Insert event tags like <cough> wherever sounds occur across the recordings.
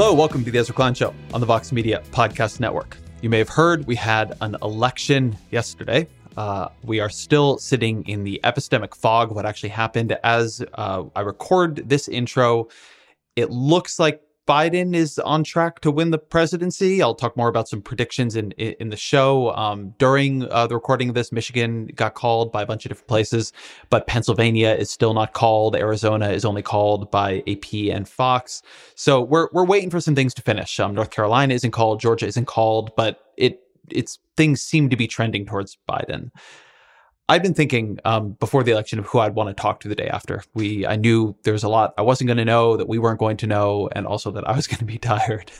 Hello, welcome to the Ezra Klein Show on the Vox Media Podcast Network. You may have heard we had an election yesterday. Uh, we are still sitting in the epistemic fog. What actually happened as uh, I record this intro, it looks like Biden is on track to win the presidency. I'll talk more about some predictions in in the show. Um, during uh, the recording of this, Michigan got called by a bunch of different places, but Pennsylvania is still not called. Arizona is only called by AP and Fox. So we're we're waiting for some things to finish. Um, North Carolina isn't called. Georgia isn't called, but it it's things seem to be trending towards Biden. I've been thinking um, before the election of who I'd want to talk to the day after. We, I knew there was a lot I wasn't going to know that we weren't going to know, and also that I was <laughs> going to be tired.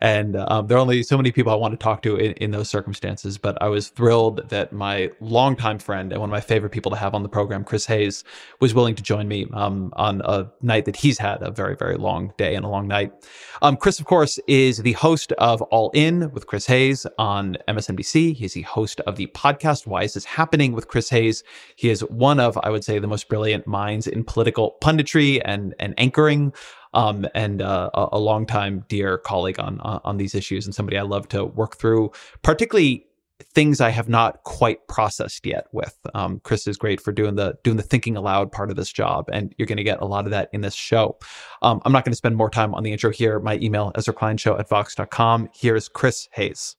And um, there are only so many people I want to talk to in, in, those circumstances. But I was thrilled that my longtime friend and one of my favorite people to have on the program, Chris Hayes, was willing to join me um, on a night that he's had a very, very long day and a long night. Um, Chris, of course, is the host of All In with Chris Hayes on MSNBC. He's the host of the podcast Why Is This Happening with Chris Chris Hayes. He is one of, I would say, the most brilliant minds in political punditry and, and anchoring. Um, and uh, a, longtime dear colleague on, on these issues, and somebody I love to work through, particularly things I have not quite processed yet with. Um, Chris is great for doing the doing the thinking aloud part of this job, and you're going to get a lot of that in this show. Um, I'm not going to spend more time on the intro here. My email, Ezra Klein Show at Vox.com. Here's Chris Hayes.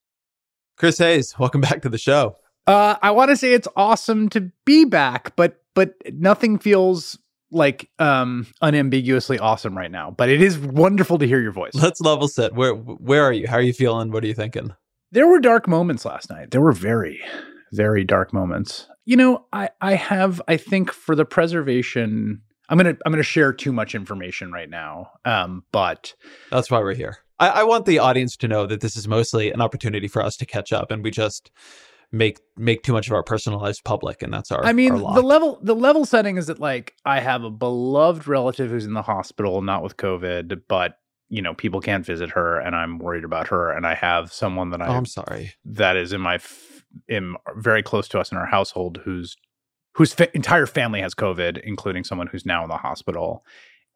Chris Hayes, welcome back to the show. Uh, I want to say it's awesome to be back, but but nothing feels like um unambiguously awesome right now. But it is wonderful to hear your voice. Let's level set. Where where are you? How are you feeling? What are you thinking? There were dark moments last night. There were very very dark moments. You know, I I have I think for the preservation I'm gonna I'm gonna share too much information right now. Um, but that's why we're here. I, I want the audience to know that this is mostly an opportunity for us to catch up, and we just make make too much of our personal lives public and that's our i mean our the level the level setting is that like i have a beloved relative who's in the hospital not with covid but you know people can't visit her and i'm worried about her and i have someone that oh, i oh, i'm sorry. that is in my f- in very close to us in our household whose whose fa- entire family has covid including someone who's now in the hospital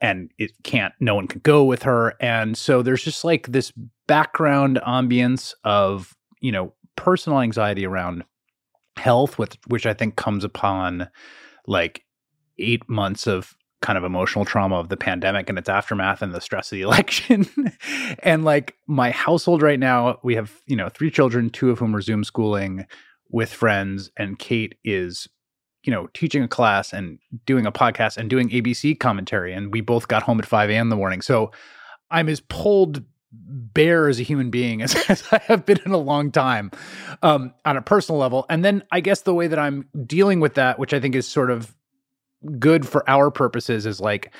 and it can't no one can go with her and so there's just like this background ambience of you know personal anxiety around health, with which I think comes upon like eight months of kind of emotional trauma of the pandemic and its aftermath and the stress of the <laughs> election. and like my household right now, we have, you know, three children, two of whom are Zoom schooling with friends, and Kate is, you know, teaching a class and doing a podcast and doing ABC commentary. And we both got home at 5 a.m. in the morning. So I'm as pulled bare as a human being as, <laughs> as I have been in a long time um, on a personal level. And then I guess the way that I'm dealing with that, which I think is sort of good for our purposes, is like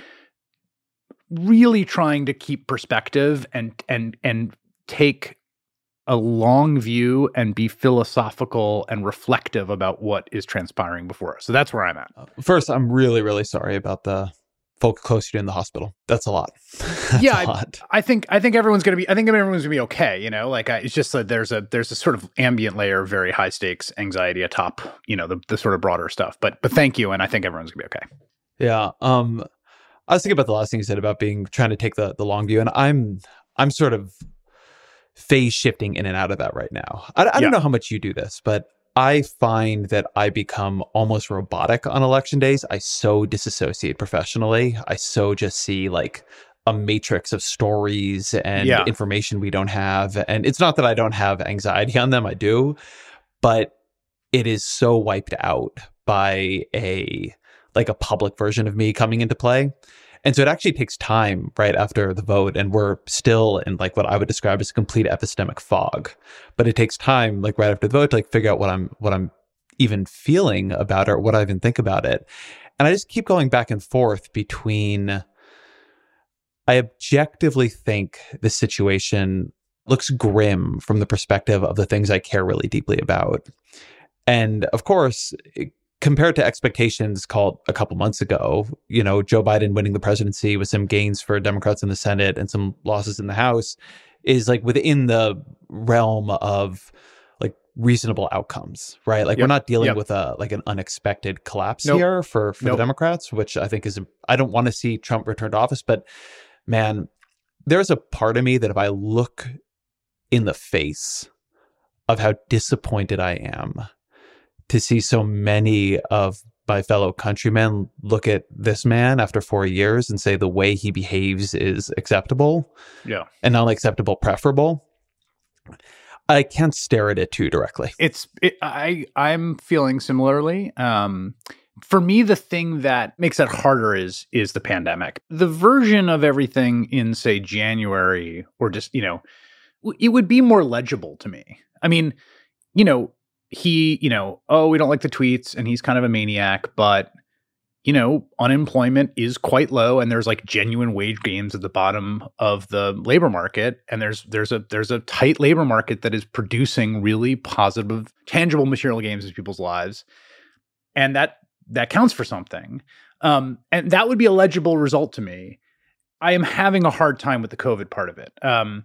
really trying to keep perspective and and and take a long view and be philosophical and reflective about what is transpiring before us. So that's where I'm at. First, I'm really really sorry about the folks close to in the hospital. That's a lot. <laughs> That's yeah, a lot. I, I think I think everyone's gonna be. I think everyone's gonna be okay. You know, like I, it's just that there's a there's a sort of ambient layer of very high stakes anxiety atop you know the the sort of broader stuff. But but thank you, and I think everyone's gonna be okay. Yeah. Um, I was thinking about the last thing you said about being trying to take the the long view, and I'm I'm sort of phase shifting in and out of that right now. I, I don't know how much you do this, but I find that I become almost robotic on election days. I so disassociate professionally. I so just see like a matrix of stories and Yeah. information we don't have. And it's not that I don't have anxiety on them, I do, but it is so wiped out by a like a public version of me coming into play. And so it actually takes time right after the vote, and we're still in like what I would describe as a complete epistemic fog. But it takes time, like right after the vote, to like figure out what I'm what I'm even feeling about it or what I even think about it. And I just keep going back and forth between I objectively think the situation looks grim from the perspective of the things I care really deeply about. And of course, it- compared to expectations called a couple months ago, you know, Joe Biden winning the presidency with some gains for Democrats in the Senate and some losses in the House is like within the realm of like reasonable outcomes, right? Like we're not dealing Yep. with a like an unexpected collapse Nope. here for for Nope. the Democrats, which I think is I don't want to see Trump return to office, but man, there's a part of me that if I look in the face of how disappointed I am to see so many of my fellow countrymen look at this man after four years and say the way he behaves is acceptable Yeah, and not acceptable, preferable. I can't stare at it too directly. it's it, I I'm feeling similarly. Um, for me, the thing that makes that harder is is the pandemic. The version of everything in say January or just you know, it would be more legible to me. I mean, you know, he you know, oh, we don't like the tweets, and he's kind of a maniac, but you know, unemployment is quite low and there's like genuine wage gains at the bottom of the labor market and there's there's a there's a tight labor market that is producing really positive tangible material gains in people's lives. And that that counts for something. Um and that would be a legible result to me. I am having a hard time with the COVID part of it. Um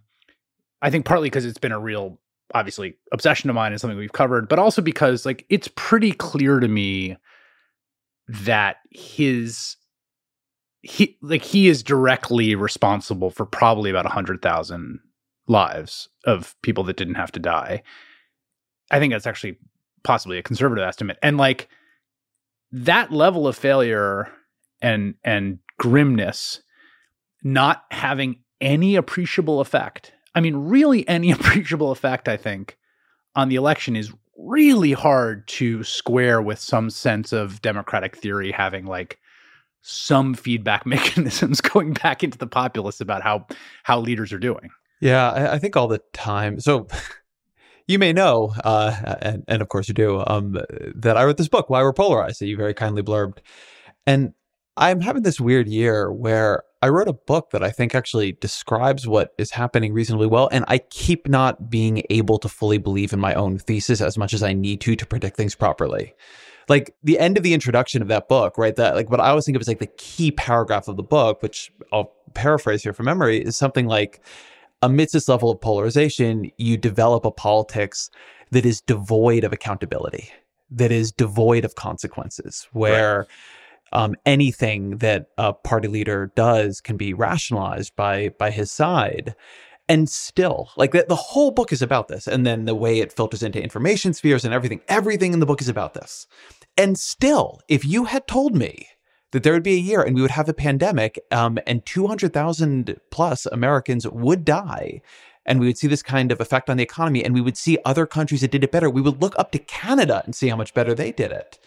I think partly because it's been a real obviously obsession of mine and something we've covered, but also because like it's pretty clear to me that his he like he is directly responsible for probably about a hundred thousand lives of people that didn't have to die. I think that's actually possibly a conservative estimate, and like that level of failure and and grimness not having any appreciable effect. I mean, really any <laughs> appreciable effect. I think on the election is really hard to square with some sense of democratic theory having like some feedback <laughs> mechanisms going back into the populace about how how leaders are doing. Yeah, I, I think all the time. So <laughs> you may know, uh, and, and of course you do, um, that I wrote this book, Why We're Polarized, that you very kindly blurbed. And I'm having this weird year where I wrote a book that I think actually describes what is happening reasonably well. And I keep not being able to fully believe in my own thesis as much as I need to to predict things properly. Like the end of the introduction of that book, right? That like what I always think of as like the key paragraph of the book, which I'll paraphrase here from memory, is something like amidst this level of polarization, you develop a politics that is devoid of accountability, that is devoid of consequences, where um, anything that a party leader does can be rationalized by by his side. And still, like the, the whole book is about this. And then the way it filters into information spheres and everything, everything in the book is about this. And still, if you had told me that there would be a year and we would have a pandemic um, and 200,000 plus Americans would die, and we would see this kind of effect on the economy, and we would see other countries that did it better, we would look up to Canada and see how much better they did it.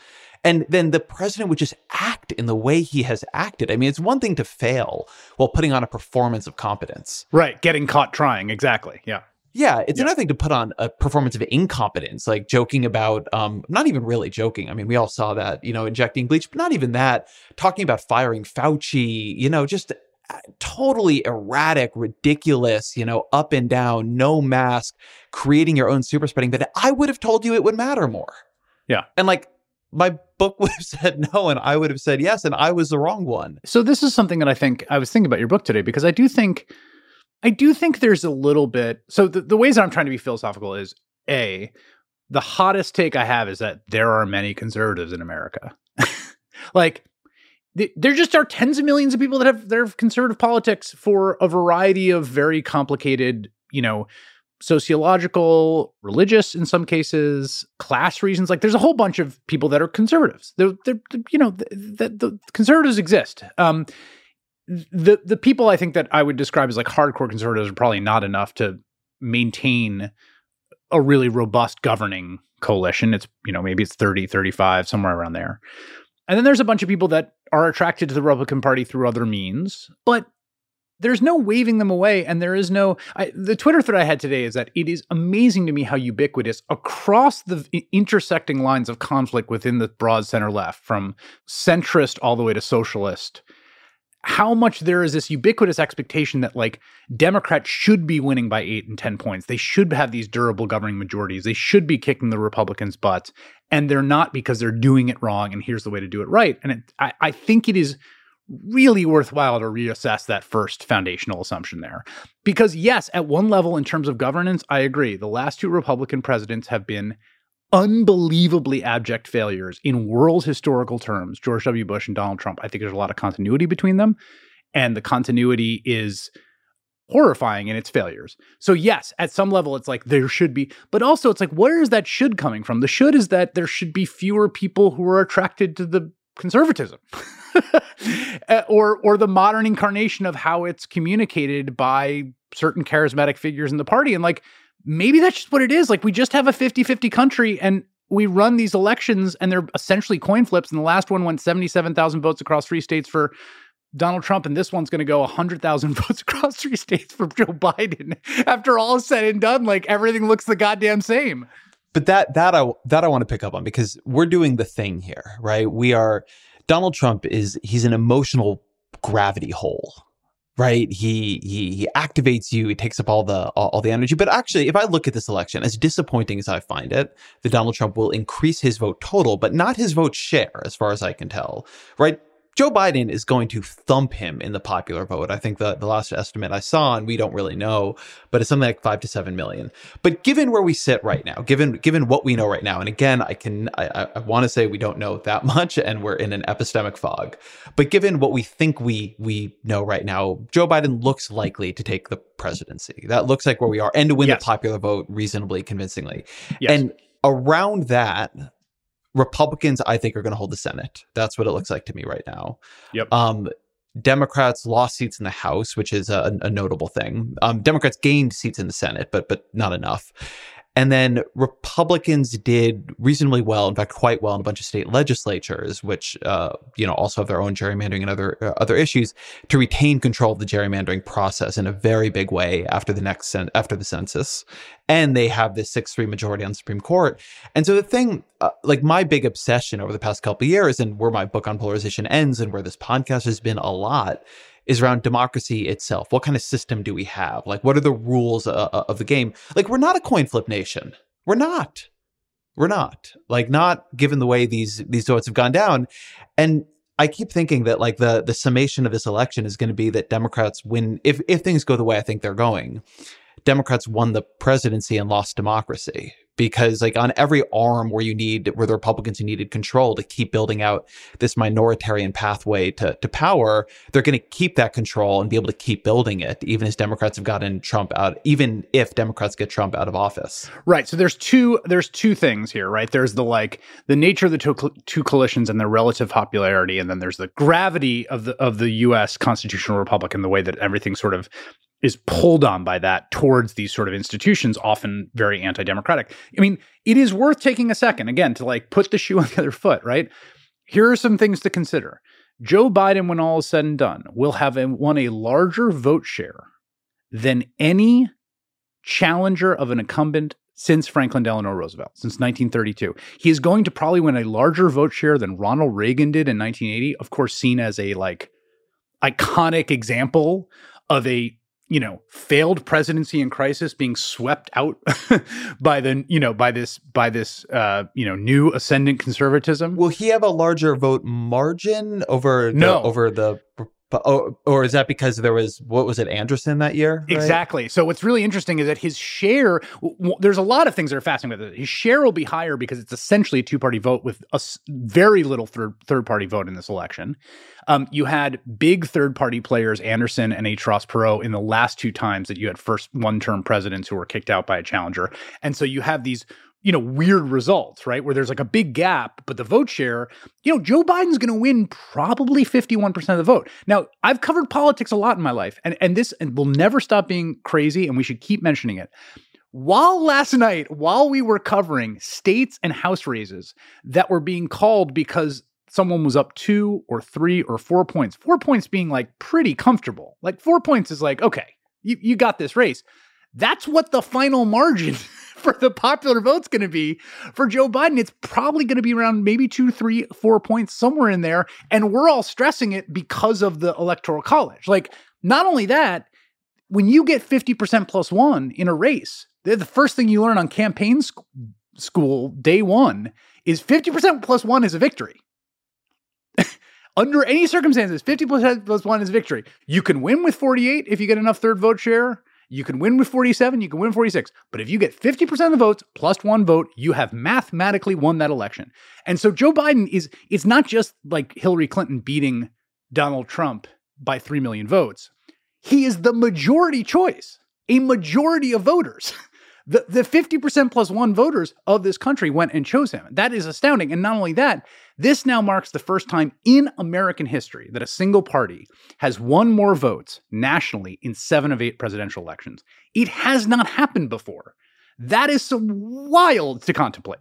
And then the president would just act in the way he has acted. I mean, it's one thing to fail while putting on a performance of competence. Right, getting caught trying. Exactly. Yeah. Yeah, it's Yeah. another thing to put on a performance of incompetence, like joking about, um, not even really joking. I mean, we all saw that, you know, injecting bleach, but not even that. Talking about firing Fauci, you know, just uh, totally erratic, ridiculous, you know, up and down, no mask, creating your own super spreading. But I would have told you it would matter more. Yeah. And like, my book would have <laughs> said no and I would have said yes and I was the wrong one. So this is something that I think I was thinking about your book today because I do think I do think there's a little bit so the, the ways that I'm trying to be philosophical is a the hottest take I have is that there are many conservatives in America. <laughs> like there just are tens of millions of people that have their conservative politics for a variety of very complicated, you know, sociological, religious in some cases, class reasons. Like there's a whole bunch of people that are conservatives. They're, they're you know, the, the, the conservatives exist. Um, the the people I think that I would describe as like hardcore conservatives are probably not enough to maintain a really robust governing coalition. It's, you know, maybe it's 30, 35, somewhere around there. And then there's a bunch of people that are attracted to the Republican Party through other means, but there's no waving them away. And there is no, I, the Twitter thread I had today is that it is amazing to me how ubiquitous across the intersecting lines of conflict within the broad center left, from centrist all the way to socialist, how much there is this ubiquitous expectation that like Democrats should be winning by eight and 10 points. They should have these durable governing majorities. They should be kicking the Republicans' butts. And they're not because they're doing it wrong. And here's the way to do it right. And it, I, I think it is really worthwhile to reassess that first foundational assumption there. Because, yes, at one level, in terms of governance, I agree. The last two Republican presidents have been unbelievably abject failures in world historical terms, George W. Bush and Donald Trump, I think there's a lot of continuity between them. And the continuity is horrifying in its failures. So, yes, at some level, it's like there should be, but also it's like, where is that should coming from? The should is that there should be fewer people who are attracted to the conservatism. <laughs> <laughs> or or the modern incarnation of how it's communicated by certain charismatic figures in the party and like maybe that's just what it is. Like we just have a 50 50 country and we run these elections and they're essentially coin flips. And the last one went 77,000 votes across three states for Donald Trump, and this one's going to go 100,000 <laughs> votes across three states for Joe Biden. <laughs> After all is said and done, like everything looks the goddamn same. But that that I that I want to pick up on because we're doing the thing here, right? We are Donald Trump is he's an emotional gravity hole right? He he he activates you. He takes up all the all, all, the energy. But actually, if I look at this election, as disappointing as I find it, that Donald Trump will increase his vote total, but not his vote share, as far as I can tell. Right? Joe Biden is going to thump him in the popular vote. I think the, the last estimate I saw, and we don't really know, but it's something like five to seven million. But given where we sit right now, given given what we know right now, and again, I can I, I want to say we don't know that <laughs> much, and we're in an epistemic fog. But given what we think we we know right now, Joe Biden looks likely to take the presidency. That looks like where we are, and to win yes. the popular vote reasonably convincingly. Yes. And around that, Republicans, I think, are going to hold the Senate. That's what it looks like to me right now. Yep. Um, Democrats lost seats in the House, which is a, a notable thing. Um, Democrats gained seats in the Senate, but but not enough. And then Republicans did reasonably well, in fact, quite well in a bunch of state legislatures, which uh, you know also have their own gerrymandering and other uh, other issues, to retain control of the gerrymandering process in a very big way after the next after the census, and they have this six three majority on the Supreme Court. And so the thing, uh, like my big obsession over the past couple years, and where my book on polarization ends, and where this podcast has been a lot, is around democracy itself. What kind of system do we have? Like, what are the rules uh, uh, of the game? Like, we're not a coin flip nation. We're not. We're not. Like, not given the way these these votes have gone down. And I keep thinking that like the the summation of this election is going to be that Democrats win if if things go the way I think they're going. Democrats won the presidency and lost democracy because like on every arm where you need where the republicans needed control to keep building out this minoritarian pathway to, to power they're going to keep that control and be able to keep building it even as democrats have gotten trump out even if democrats get trump out of office. Right so there's two there's two things here right? There's the like the nature of the two, two coalitions and their relative popularity and then there's the gravity of the of the us constitutional republic and the way that everything sort of is pulled on by that towards these sort of institutions, often very anti democratic. I mean, it is worth taking a second, again, to like put the <laughs> shoe on the other foot, right? Here are some things to consider. Joe Biden, when all is said and done, will have won a larger vote share than any challenger of an incumbent since Franklin Delano Roosevelt, since 1932. He is going to probably win a larger vote share than Ronald Reagan did in 1980, of course, seen as a like iconic example of a you know failed presidency in crisis being swept out <laughs> by the you know by this by this uh you know new ascendant conservatism? Will he have a larger vote margin over the, over the or, or is that because there was what was it Anderson that year right? Exactly. So what's really interesting is that his share. W- there's a lot of things that are fascinating with it. His share will be higher because it's essentially a two party vote with a s- very little third third party vote in this election. Um, you had big third party players, Anderson and. Ross Perot, in the last two times that you had first one term presidents who were kicked out by a challenger, and so you have these. You know, weird results, right? Where there's like a big gap, but the vote share, you know, Joe Biden's going to win probably 51% of the vote. Now, I've covered politics a lot in my life, and, and this and will never stop being crazy, and we should keep mentioning it. While last night, while we were covering states and house races that were being called because someone was up two or three or four points, four points being like pretty comfortable. Like four points is like, okay, you, you got this race. That's what the final margin <laughs> for the popular vote's going to be for Joe Biden. It's probably going to be around maybe two, three, four points somewhere in there. And we're all stressing it because of the electoral college. Like, not only that, when you get 50% plus one in a race, the first thing you learn on campaign sc- school day one is 50% plus one is a victory. <laughs> Under any circumstances, 50% plus one is victory. You can win with 48 if you get enough third vote share. You can win with 47, you can win 46. But if you get 50% of the votes plus one vote, you have mathematically won that election. And so Joe Biden is, it's not just like Hillary Clinton beating Donald Trump by 3 million votes. He is the majority choice, a majority of voters. <laughs> The, the 50% plus one voters of this country went and chose him. That is astounding. And not only that, this now marks the first time in American history that a single party has won more votes nationally in seven of eight presidential elections. It has not happened before. That is so wild to contemplate.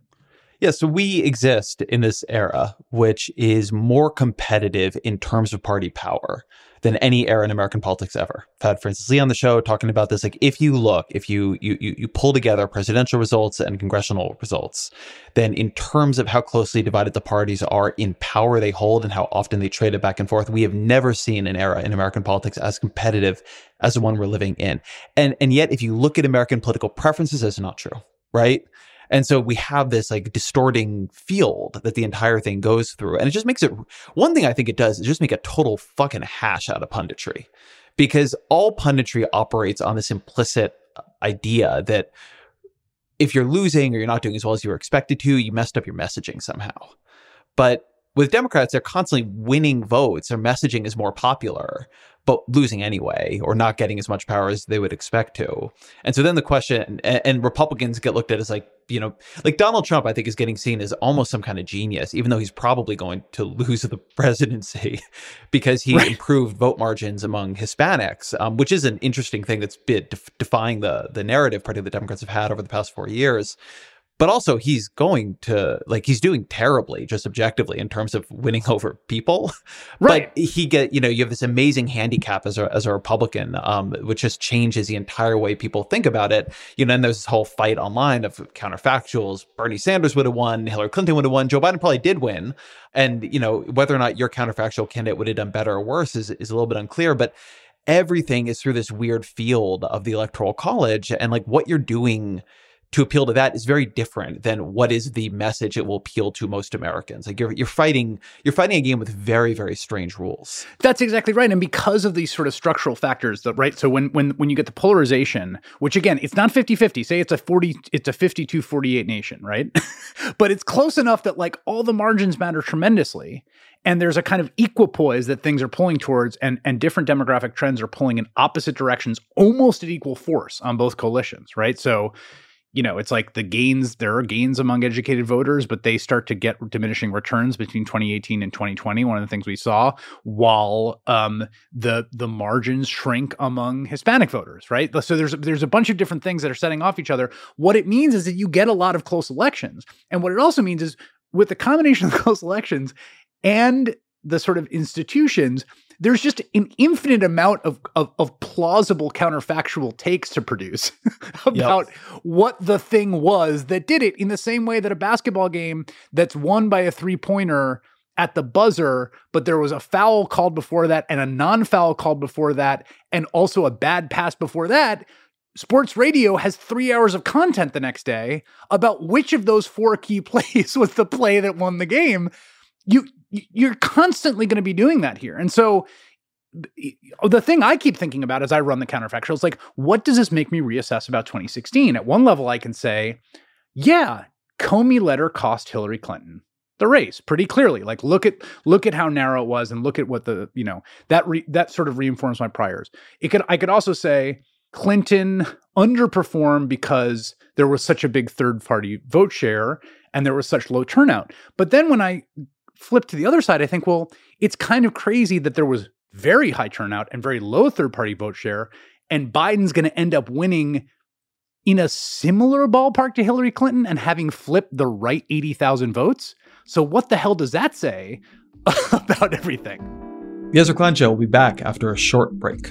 Yeah, so we exist in this era, which is more competitive in terms of party power than any era in American politics ever. I've had Frances Lee on the show talking about this. Like, if you look, if you you you, pull together presidential results and congressional results, then in terms of how closely divided the parties are in power they hold and how often they trade it back and forth, we have never seen an era in American politics as competitive as the one we're living in. And and yet, if you look at American political preferences, that's not true, right? And so we have this like distorting field that the entire thing goes through. And it just makes it one thing I think it does is just make a total fucking hash out of punditry. Because all punditry operates on this implicit uh, idea that if you're losing or you're not doing as well as you were expected to, you messed up your messaging somehow. But with Democrats, they're constantly winning votes. Their messaging is more popular, but losing anyway, or not getting as much power as they would expect to. And so then the question, and, and Republicans get looked at as like, you know, like Donald Trump, I think is getting seen as almost some kind of genius, even though he's probably going to lose the <laughs> presidency because he Right. improved vote margins among Hispanics, um, which is an interesting thing that's been def- defying the the narrative, particularly the Democrats have had over the past four years but also he's going to like he's doing terribly just objectively in terms of winning <laughs> over people. Right. but he get you know you have this amazing handicap as a as a republican um which just changes the entire way people think about it. You know and there's this whole fight online of counterfactuals. Bernie sanders would have won. Hillary clinton would have won. Joe biden probably did win. And you know whether or not your counterfactual candidate would have done better or worse is is a little bit unclear but everything is through this weird field of the electoral college and like what you're doing to appeal to that is very different than what is the message it will appeal to most Americans. Like you're you're fighting you're fighting a game with very very strange rules. That's exactly right. And because of these sort of structural factors that right, so when when when you get the polarization, which again, it's not 50-50, say it's a 40 it's a 52-48 nation, right? <laughs> but it's close enough that like all the margins matter tremendously. And there's a kind of equipoise that things are pulling towards and and different demographic trends are pulling in opposite directions almost at equal force on both coalitions, right? So you know, it's like the gains, there are gains among educated voters, but they start to get diminishing returns between 2018 and 2020. One of the things we saw while um, the the margins shrink among Hispanic voters, right? So there's there's a bunch of different things that are setting off each other. What it means is that you get a lot of close elections. And what it also means is with the combination of <laughs> close elections and the sort of institutions, there's just an infinite amount of, of, of plausible counterfactual takes to produce <laughs> about what the thing was that did it in the same way that a basketball game that's won by a three pointer at the buzzer, but there was a foul called before that and a non foul called before that, and also a bad pass before that, sports radio has three hours of content the next day about which of those four key <laughs> plays was the play that won the game. You you're constantly going to be doing that here, and so the thing I keep thinking about as I run the counterfactual is like, what does this make me reassess about 2016? At one level, I can say, yeah, Comey letter cost Hillary Clinton the race pretty clearly. Like look at look at how narrow it was, and look at what the you know that re, that sort of reinforms my priors. It could I could also say Clinton underperformed because there was such a big third party vote share and there was such low turnout. But then when I flip to the other side, I think, well, it's kind of crazy that there was very high turnout and very low third party vote share, and Biden's going to end up winning in a similar ballpark to Hillary Clinton and having flipped the right 80,000 votes. So, what the hell does that say <laughs> about everything? The Ezra Klein Show will be back after a short break.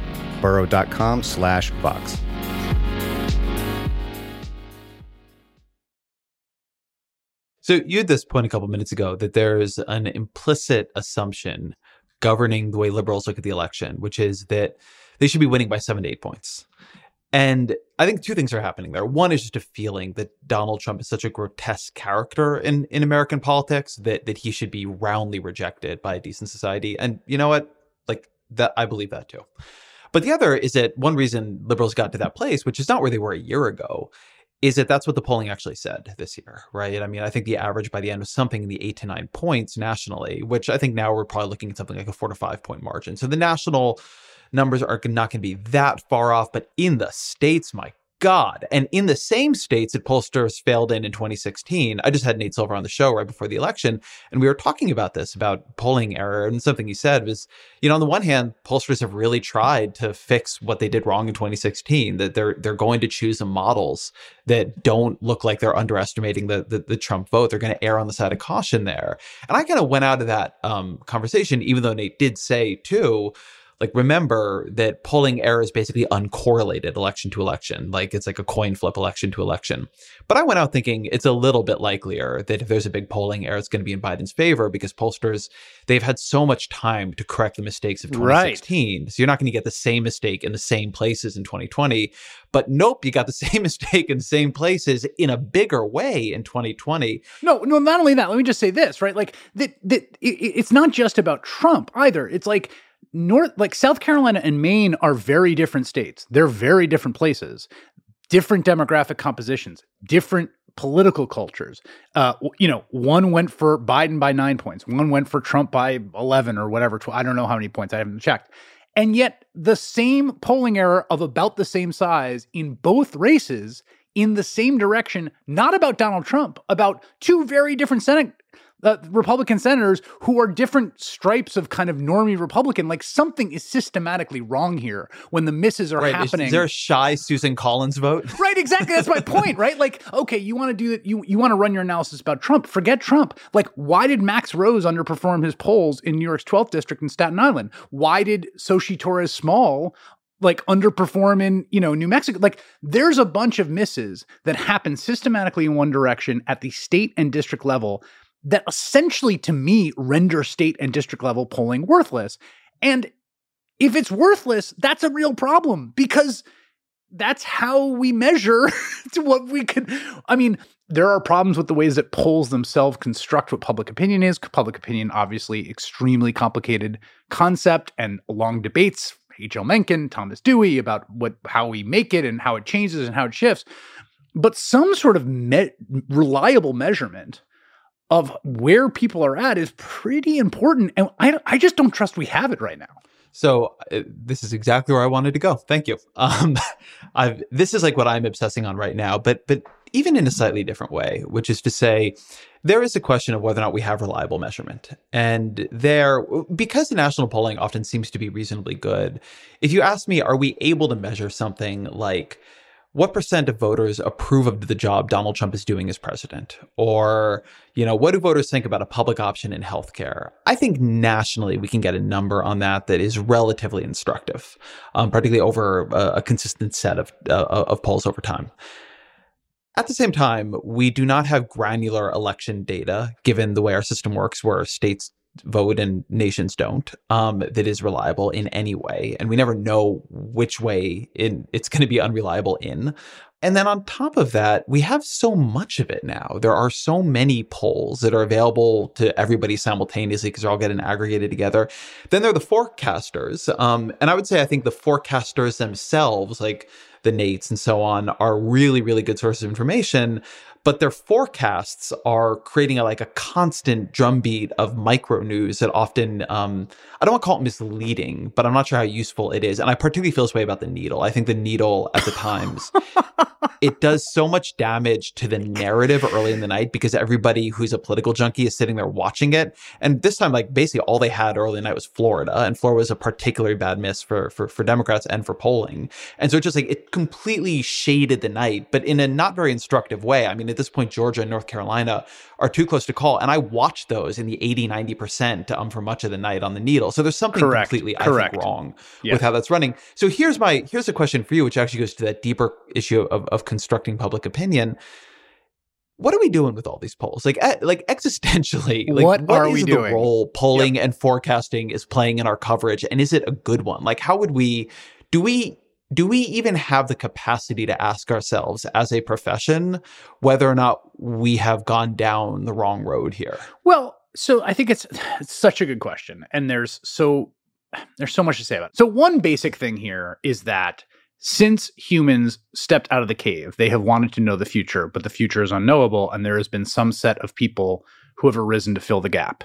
burrow.com slash vox. So you had this point a couple minutes ago that there's an implicit assumption governing the way liberals look at the election, which is that they should be winning by seven to eight points. And I think two things are happening there. One is just a feeling that Donald Trump is such a grotesque character in, in American politics that that he should be roundly rejected by a decent society. And you know what? Like that I believe that too. But the other is that one reason liberals got to that place, which is not where they were a year ago, is that that's what the polling actually said this year, right? I mean, I think the average by the end was something in the eight to nine points nationally, which I think now we're probably looking at something like a four to five point margin. So the national numbers are not going to be that far off, but in the states, my God. And in the same states that pollsters failed in in 2016, I just had Nate Silver on the show right before the election, and we were talking about this, about polling error. And something he said was, you know, on the one hand, pollsters have really tried to fix what they did wrong in 2016, that they're they're going to choose some models that don't look like they're underestimating the, the, the Trump vote. They're going to err on the side of caution there. And I kind of went out of that um, conversation, even though Nate did say too, like remember that polling error is basically uncorrelated election to election. Like it's like a coin flip election to election. But i went out thinking it's a little bit likelier that if there's a big polling error it's going to be in biden's favor because pollsters they've had so much time to correct the mistakes of 2016 right. so you're not going to get the same mistake in the same places in 2020 but nope you got the <laughs> same mistake in the same places in a bigger way in 2020 no no not only that let me just say this right? Like that that it, it's not just about trump either. It's like North, like South Carolina and Maine are very different states. They're very different places, different demographic compositions, different political cultures. Uh, you know, one went for Biden by nine points, one went for Trump by 11 or whatever. 12, I don't know how many points, I haven't checked. And yet, the same polling error of about the same size in both races in the same direction, not about Donald Trump, about two very different Senate uh, Republican senators who are different stripes of kind of normie Republican. Like something is systematically wrong here when the misses are right. happening. Is, is there a shy Susan Collins vote? <laughs> Right, exactly. That's my <laughs> point, right? Like, okay, you want to do that. You you want to run your analysis about Trump. Forget Trump. Like, why did Max Rose underperform his polls in New York's 12th district in Staten Island? Why did Xochitl Torres Small like underperform in you know New Mexico. Like there's a bunch of misses that happen systematically in one direction at the state and district level that essentially to me render state and district level polling worthless. And if it's worthless, that's a real problem because that's how we measure <laughs> to what we could. I mean, there are problems with the ways that polls themselves construct what public opinion is. Public opinion, obviously, extremely complicated concept and long debates. H.L. Mencken, Thomas Dewey about what how we make it and how it changes and how it shifts. But some sort of me- reliable measurement of where people are at is pretty important. And I, I just don't trust we have it right now. So uh, this is exactly where I wanted to go. Thank you. <laughs> Um, I've, this is like what I'm obsessing on right now, but but even in a slightly different way, which is to say, there is a question of whether or not we have reliable measurement. And there, because the national polling often seems to be reasonably good, if you ask me, are we able to measure something like what percent of voters approve of the job Donald Trump is doing as president? Or, you know, what do voters think about a public option in healthcare? I think nationally we can get a number on that that is relatively instructive, um, particularly over a, a, consistent set of, uh, of polls over time. At the same time, we do not have granular election data, given the way our system works, where states vote and nations don't um, that is reliable in any way. And we never know which way in it's going to be unreliable in. And then on top of that we have so much of it now. There are so many polls that are available to everybody simultaneously because they're all getting aggregated together. Then there are the forecasters um, and i would say i think the forecasters themselves like the nates and so on are really really good sources of information but their forecasts are creating a, like a constant drumbeat of micro news that often um, I don't want to call it misleading, but I'm not sure how useful it is. And I particularly feel this way about the needle. I think the needle at the times <laughs> it does so much damage to the narrative early in the night because everybody who's a political junkie is sitting there watching it. And this time, like basically all they had early in the night was Florida, and Florida was a particularly bad miss for for for Democrats and for polling. And so it just like it completely shaded the night, but in a not very instructive way. I mean, at this point, Georgia and North Carolina are too close to call. And I watched those in the 80, 90% um, for much of the night on the needle. So there's something Correct. completely, Correct. I think, wrong yeah. with how that's running. So here's my, here's a question for you, which actually goes to that deeper issue of, of constructing public opinion what are we doing with all these polls? Like, like existentially, <laughs> like what, what are we the doing? role polling yep. and forecasting is playing in our coverage, and is it a good one? Like, how would we? Do we do we even have the capacity to ask ourselves as a profession whether or not we have gone down the wrong road here? Well, so I think it's, <sighs> it's such a good question. And there's so <sighs> there's so much to say about it. So one basic thing here is that since humans stepped out of the cave, they have wanted to know the future, but the future is unknowable, and there has been some set of people who have arisen to fill the gap.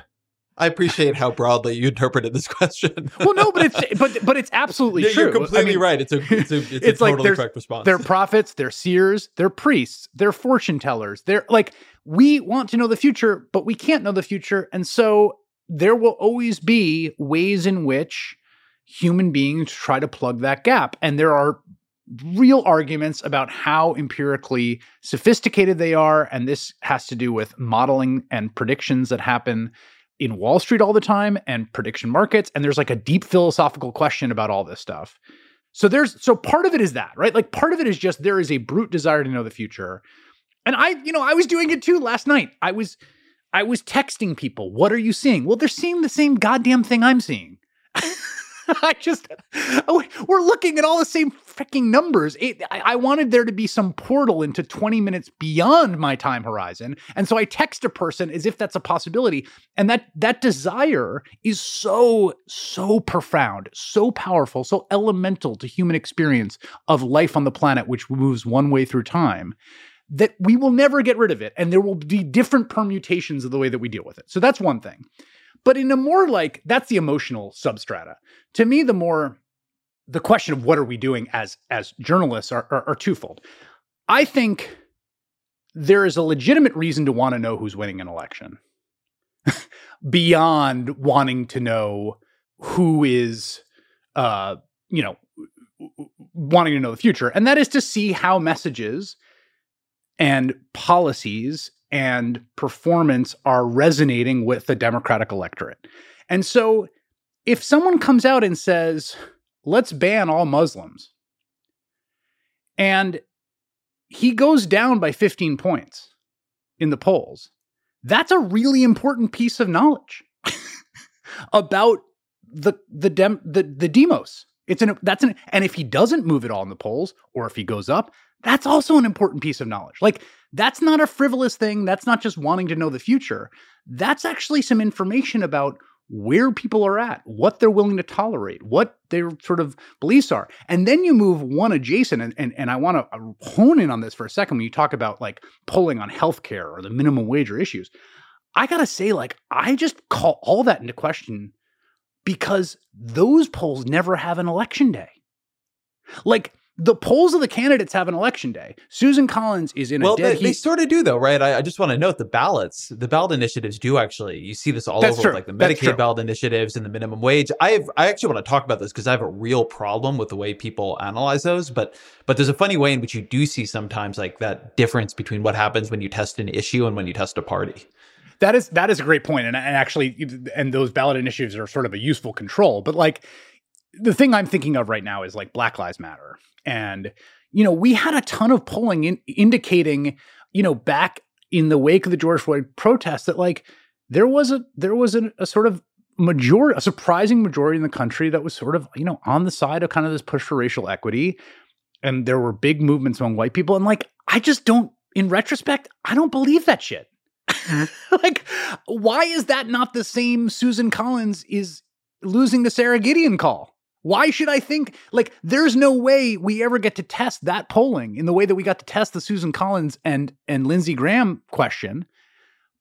I appreciate how broadly you interpreted this question. <laughs> well, no, but it's but but it's absolutely true. You're completely I mean, right. It's a it's a it's, it's a like totally correct response. They're prophets, they're seers, they're priests, they're fortune tellers. They're like we want to know the future, but we can't know the future, and so there will always be ways in which human beings try to plug that gap, and there are real arguments about how empirically sophisticated they are, and this has to do with modeling and predictions that happen in Wall Street all the time and prediction markets. And there's like a deep philosophical question about all this stuff. So there's so part of it is that, right? Like part of it is just there is a brute desire to know the future. And I, you know, I was doing it too last night. I was I was texting people, what are you seeing? Well, they're seeing the same goddamn thing I'm seeing. <laughs> <laughs> I just, we're looking at all the same freaking numbers. It, I, I, wanted there to be some portal into 20 minutes beyond my time horizon. And so I text a person as if that's a possibility. And that, that desire is so, so profound, so powerful, so elemental to human experience of life on the planet, which moves one way through time that we will never get rid of it and there will be different permutations of the way that we deal with it. So that's one thing. But in a more like that's the emotional substrata. To me, the more the question of what are we doing as as journalists are, are, are twofold. I think there is a legitimate reason to want to know who's winning an election <laughs> beyond wanting to know who is uh you know wanting to know the future and that is to see how messages and policies and performance are resonating with the democratic electorate and so if someone comes out and says let's ban all muslims and he goes down by 15 points in the polls. That's a really important piece of knowledge <laughs> about the the dem the the demos. It's an that's an and if he doesn't move at all in the polls or if he goes up, that's also an important piece of knowledge. Like that's not a frivolous thing. That's not just wanting to know the future. That's actually some information about where people are at, what they're willing to tolerate, what their sort of beliefs are. And then you move one adjacent, and, and, and I want to uh, hone in on this for a second when you talk about like polling on healthcare or the minimum wage or issues. I got to say, like, I just call all that into question because those polls never have an election day. Like, the polls of the candidates have an election day. Susan Collins is in well, a dead they, heat. they sort of do though, right? I, I just want to note the ballots, the ballot initiatives do actually. You see this all That's over, true. with, like the. Medicaid ballot initiatives and the minimum wage. I have, I actually want to talk about this because I have a real problem with the way people analyze those. But, but there's a funny way in which you do see sometimes like that difference between what happens when you test an issue and when you test a party. That is that is a great point, and, and actually, and those ballot initiatives are sort of a useful control. But like the thing I'm thinking of right now is like Black Lives Matter, and you know we had a ton of polling in, indicating, you know, back in the wake of the George Floyd protests that like there was a there was a, a sort of majority, a surprising majority in the country that was sort of you know on the side of kind of this push for racial equity, and there were big movements among white people, and like I just don't, in retrospect, I don't believe that shit. Mm-hmm. <laughs> like, why is that not the same Susan Collins is losing the Sara Gideon call? Why should I think like there's no way we ever get to test that polling in the way that we got to test the Susan Collins and and Lindsey Graham question?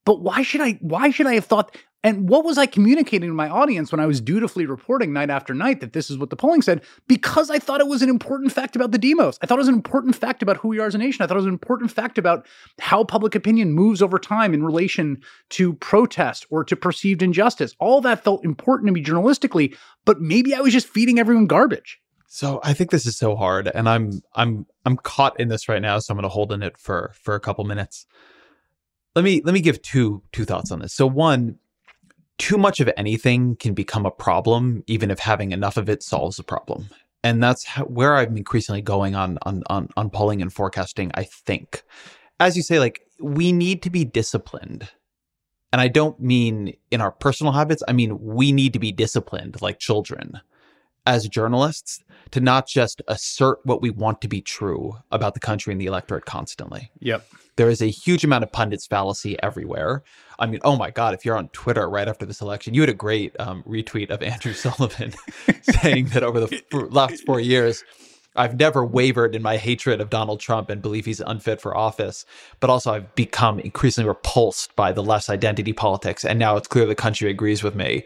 But why should I why should I have thought and what was I communicating to my audience when I was dutifully reporting night after night that this is what the polling said? Because I thought it was an important fact about the demos. I thought it was an important fact about who we are as a nation. I thought it was an important fact about how public opinion moves over time in relation to protest or to perceived injustice. All that felt important to me journalistically, but maybe I was just feeding everyone garbage. So I think this is so hard, and I'm I'm I'm caught in this right now. So I'm going to hold in it for for a couple minutes. Let me let me give two two thoughts on this. So one, too much of anything can become a problem, even if having enough of it solves the problem. And that's how, where I'm increasingly going on, on on on polling and forecasting. I think, as you say, like we need to be disciplined, and I don't mean in our personal habits. I mean we need to be disciplined like children as journalists to not just assert what we want to be true about the country and the electorate constantly. Yep. There is a huge amount of pundits fallacy everywhere. I mean, oh my God, if you're on Twitter right after this election, you had a great um, retweet of Andrew <laughs> Sullivan <laughs> saying that over the f- last four years, I've never wavered in my hatred of Donald Trump and believe he's unfit for office, but also I've become increasingly repulsed by the less identity politics. And now it's clear the country agrees with me.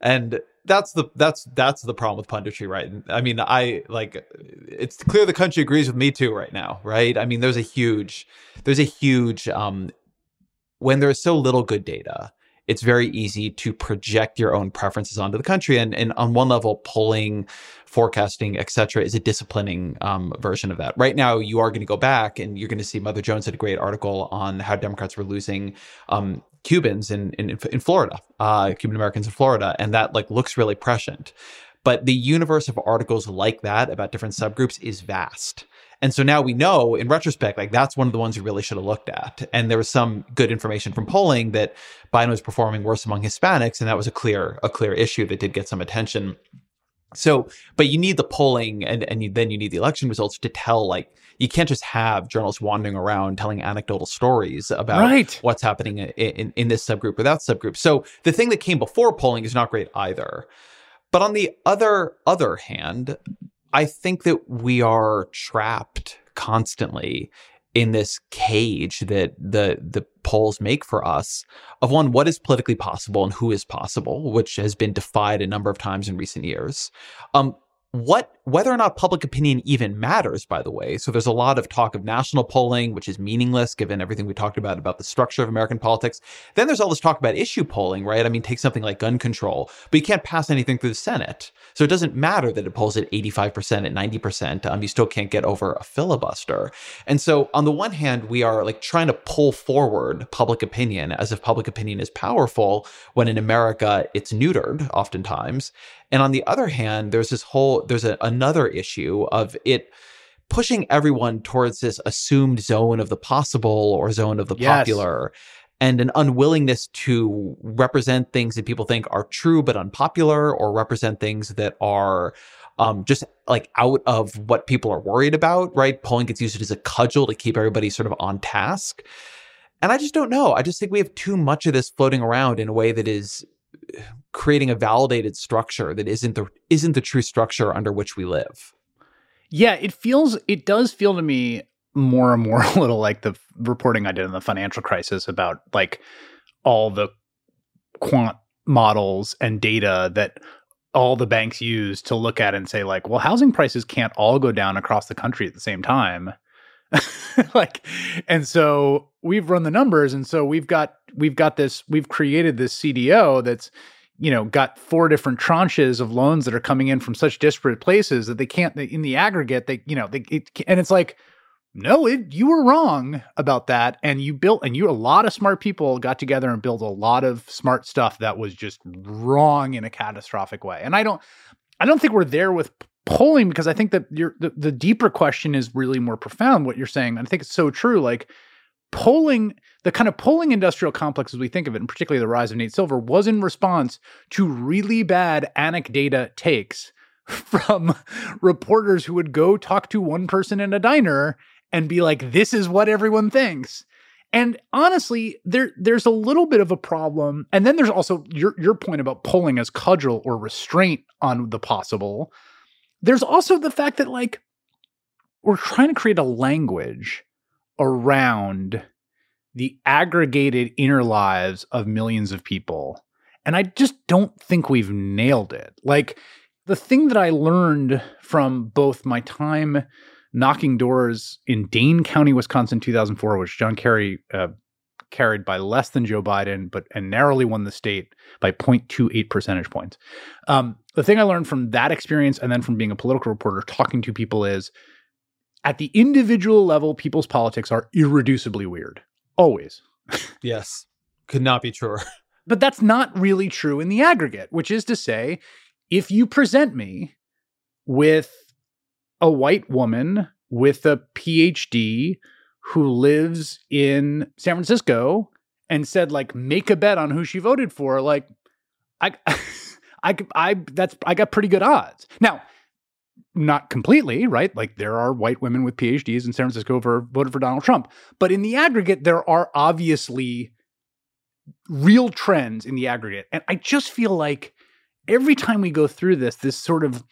And that's the that's that's the problem with punditry, right? I mean, I like it's clear the country agrees with me too right now, right? I mean, there's a huge there's a huge um when there's so little good data, it's very easy to project your own preferences onto the country. And, and on one level polling forecasting etc is a disciplining um, version of that. Right now you are going to go back and you're going to see mother jones had a great article on how democrats were losing um, cubans in, in in florida uh, cuban americans in florida and that like looks really prescient. But the universe of articles like that about different subgroups is vast and so now we know in retrospect, like that's one of the ones we really should have looked at. And there was some good information from polling that Biden was performing worse among Hispanics, and that was a clear a clear issue that did get some attention. So, but you need the polling, and and you, then you need the election results to tell like you can't just have journalists wandering around telling anecdotal stories about Right. what's happening in, in in this subgroup or that subgroup. So the thing that came before polling is not great either. But on the other other hand, I think that we are trapped constantly in this cage that the the polls make for us of one what is politically possible and who is possible which has been defied a number of times in recent years. Um, what whether or not public opinion even matters by the way. So there's a lot of talk of national polling which is meaningless given everything we talked about about the structure of american politics. Then there's all this talk about issue polling right? I mean take something like gun control but you can't pass anything through the senate. So it doesn't matter that it polls at 85% at 90% um, you still can't get over a filibuster. And so on the one hand we are like trying to pull forward public opinion as if public opinion is powerful when in america it's neutered oftentimes. And on the other hand, there's this whole there's a, another issue of it pushing everyone towards this assumed zone of the possible or zone of the Yes. popular and an unwillingness to represent things that people think are true but unpopular or represent things that are um, just like out of what people are worried about, right? Polling gets used as a cudgel to keep everybody sort of on task. And I just don't know. I just think we have too much of this floating around in a way that is creating a validated structure that isn't the isn't the true structure under which we live. Yeah, it feels it does feel to me more and more <laughs> a little like the reporting I did in the financial crisis about like all the quant models and data that all the banks use to look at and say like, well, housing prices can't all go down across the country at the same time. <laughs> like and so we've run the numbers and so we've got we've got this we've created this CDO that's you know got four different tranches of loans that are coming in from such disparate places that they can't they, in the aggregate they you know they it, and it's like no it, you were wrong about that and you built and you a lot of smart people got together and built a lot of smart stuff that was just wrong in a catastrophic way and i don't i don't think we're there with polling because i think that the, the deeper question is really more profound what you're saying. And i think it's so true like polling the kind of polling industrial complex as we think of it and particularly the rise of nate silver was in response to really bad anecdata takes <laughs> from reporters who would go talk to one person in a diner and be like this is what everyone thinks. And honestly there there's a little bit of a problem. And then there's also your your point about polling as cudgel or restraint on the possible there's also the fact that like we're trying to create a language around the aggregated inner lives of millions of people and i just don't think we've nailed it like the thing that i learned from both my time knocking doors in Dane County, Wisconsin, 2004, which John Kerry uh, carried by less than Joe Biden, but and narrowly won the state by 0.28 percentage points. Um, the thing I learned from that experience, and then from being a political reporter, talking to people, is at the individual level, people's politics are irreducibly weird, always. <laughs> Yes. Could not be truer. <laughs> But that's not really true in the aggregate, which is to say, if you present me with a white woman with a PhD who lives in San Francisco and said like make a bet on who she voted for like I <laughs> I I that's I got pretty good odds. Now, not completely, right? Like there are white women with PhDs in San Francisco who voted for Donald Trump, but in the aggregate there are obviously real trends in the aggregate. And I just feel like every time we go through this this sort of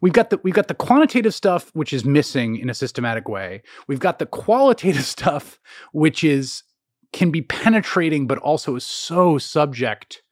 we've got the we've got the quantitative stuff which is missing in a systematic way. We've got the qualitative <laughs> stuff which is can be penetrating but also is so subject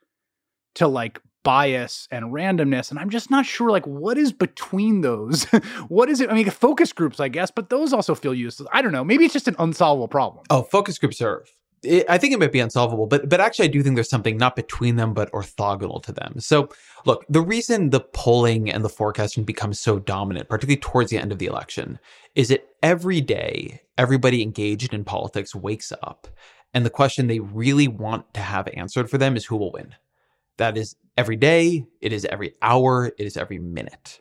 to like bias and randomness and I'm just not sure like what is between those. <laughs> what is it? I mean focus groups I guess, but those also feel useless. I don't know. Maybe it's just an unsolvable problem. Oh, focus groups are it, I think it might be unsolvable, but but actually I do think there's something not between them but orthogonal to them. So look, the reason the polling and the forecasting becomes so dominant, particularly towards the end of the election, is that every day everybody engaged in politics wakes up and the question they really want to have answered for them is who will win. That is every day, it is every hour, it is every minute.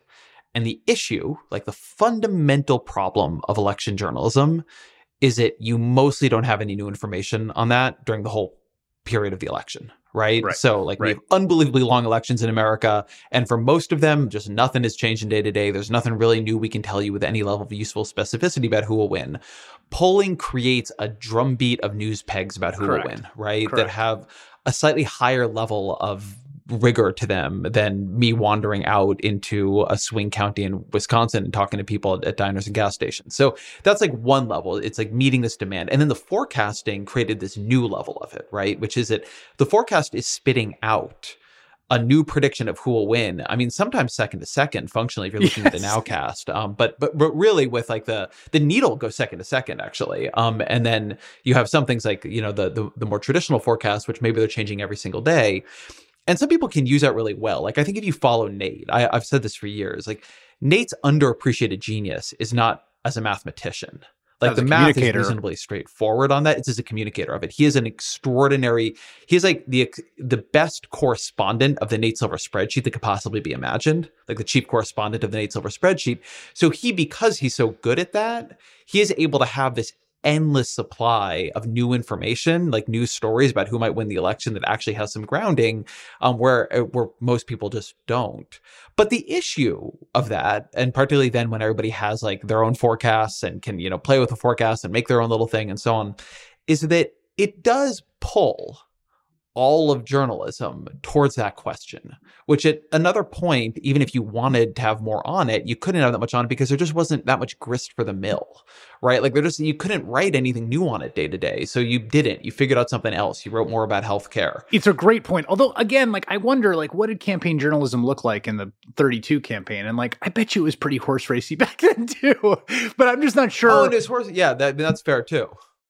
And the issue, like the fundamental problem of election journalism, is that you mostly don't have any new information on that during the whole period of the election, right? Right, So, like, we have unbelievably long elections in America, and for most of them, just nothing has changed in day to day. There's nothing really new we can tell you with any level of useful specificity about who will win. Polling creates a drumbeat of news pegs about who Correct. will win, right? Correct. That have a slightly higher level of rigor to them than me wandering out into a swing county in Wisconsin and talking to people at, at diners and gas stations. So that's like one level. It's like meeting this demand. And then the forecasting created this new level of it, right? Which is that the forecast is spitting out a new prediction of who will win. I mean, sometimes second to second, functionally, if you're looking yes. at the nowcast. Um, but but but really, with like the the needle goes second to second actually. Um, and then you have some things like you know the, the the more traditional forecast, which maybe they're changing every single day. And some people can use that really well. Like I think if you follow Nate, I, I've said this for years. Like Nate's underappreciated genius is not as a mathematician. Like the math is reasonably straightforward on that. It's as a communicator of it. He is an extraordinary. He is like the the best correspondent of the Nate Silver spreadsheet that could possibly be imagined. Like the chief correspondent of the Nate Silver spreadsheet. So he, because he's so good at that, he is able to have this endless supply of new information, like news stories about who might win the election that actually has some grounding, um, where uh, where most people just don't. But the issue of that, and particularly then when everybody has like their own forecasts and can you know play with the forecast and make their own little thing and so on, is that it does pull all of journalism towards that question, which at another point, even if you wanted to have more on it, you couldn't have that much on it because there just wasn't that much grist for the mill, right? Like there just, you couldn't write anything new on it day to day. So you didn't, you figured out something else. You wrote more about healthcare. It's a great point. Although again, like I wonder, like what did campaign journalism look like in the 32 campaign? And like, I bet you it was pretty horse racy <laughs> back then too, but I'm just not oh, sure. Oh, it is horse. Yeah, that, that's fair too.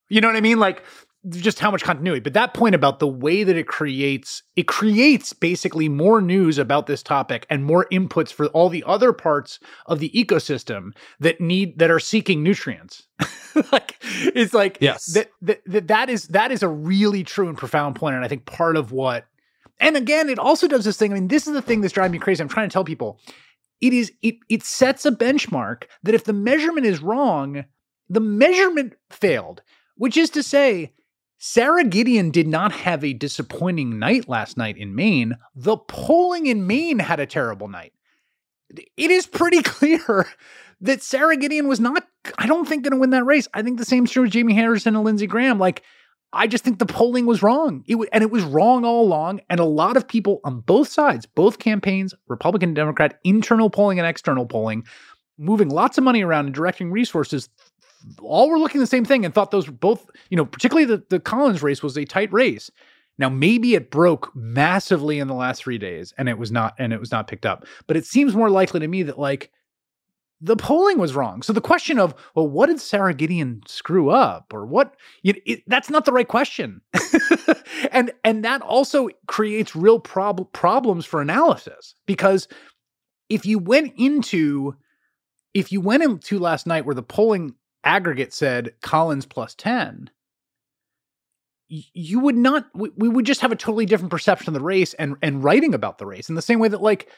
You know what I mean? Like just how much continuity. But that point about the way that it creates, it creates basically more news about this topic and more inputs for all the other parts of the ecosystem that need that are seeking nutrients. <laughs> like it's like yes, that, that that that is that is a really true and profound point, and I think part of what. And again, it also does this thing. I mean, this is the thing that's driving me crazy. I'm trying to tell people, it is it it sets a benchmark that if the measurement is wrong, the measurement failed. Which is to say, Sara Gideon did not have a disappointing night last night in Maine. The polling in Maine had a terrible night. It is pretty <laughs> clear that Sara Gideon was not, I don't think, going to win that race. I think the same is true with Jamie Harrison and Lindsey Graham. Like, I just think the polling was wrong. It w- and it was wrong all along. And a lot of people on both sides, both campaigns, Republican and Democrat, internal polling and external polling, moving lots of money around and directing resources all were looking the same thing and thought those were both, you know, particularly the, the Collins race was a tight race. Now maybe it broke massively in the last three days and it was not and it was not picked up. But it seems more likely to me that like the polling was wrong. So the question of, well, what did Sara Gideon screw up, or what? It, it, that's not the right question, <laughs> and and that also creates real prob- problems for analysis because if you went into if you went into last night where the polling aggregate said Collins plus 10, you would not, we, we would just have a totally different perception of the race and, and writing about the race in the same way that, like,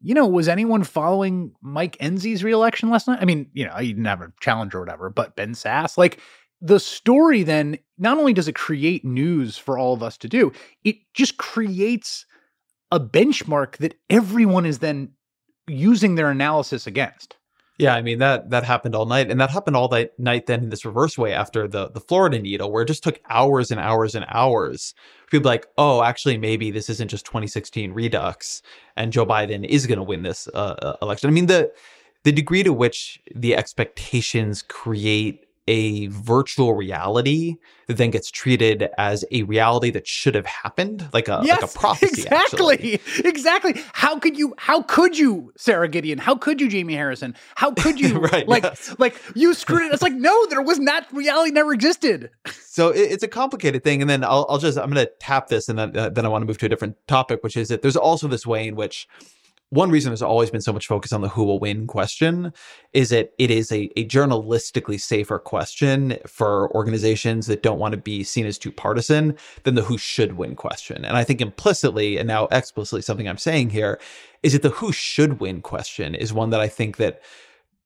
you know, was anyone following Mike Enzi's reelection last night? I mean, you know, he didn't have a challenge or whatever, but Ben Sasse, like, the story then not only does it create news for all of us to do, it just creates a benchmark that everyone is then using their analysis against. Yeah, I mean that that happened all night, and that happened all that night. Then in this reverse way after the the Florida needle, where it just took hours and hours and hours. People like, oh, actually, maybe this isn't just 2016 redux, and Joe Biden is going to win this uh, uh, election. I mean the the degree to which the expectations create a virtual reality that then gets treated as a reality that should have happened, like a yes, like a <laughs> prophecy. Exactly, actually. exactly. How could you? How could you, Sara Gideon? How could you, Jamie Harrison? How could you? <laughs> right, like, yes. like you screwed it. It's like no, there was not. Reality never existed. So it, it's a complicated thing, and then I'll, I'll just I'm going to tap this, and then uh, then I want to move to a different topic, which is that there's also this way in which one reason there's always been so much focus on the who will win question is that it is a, a journalistically safer question for organizations that don't want to be seen as too partisan than the who should win question. And I think implicitly and now explicitly something I'm saying here is that the who should win question is one that I think that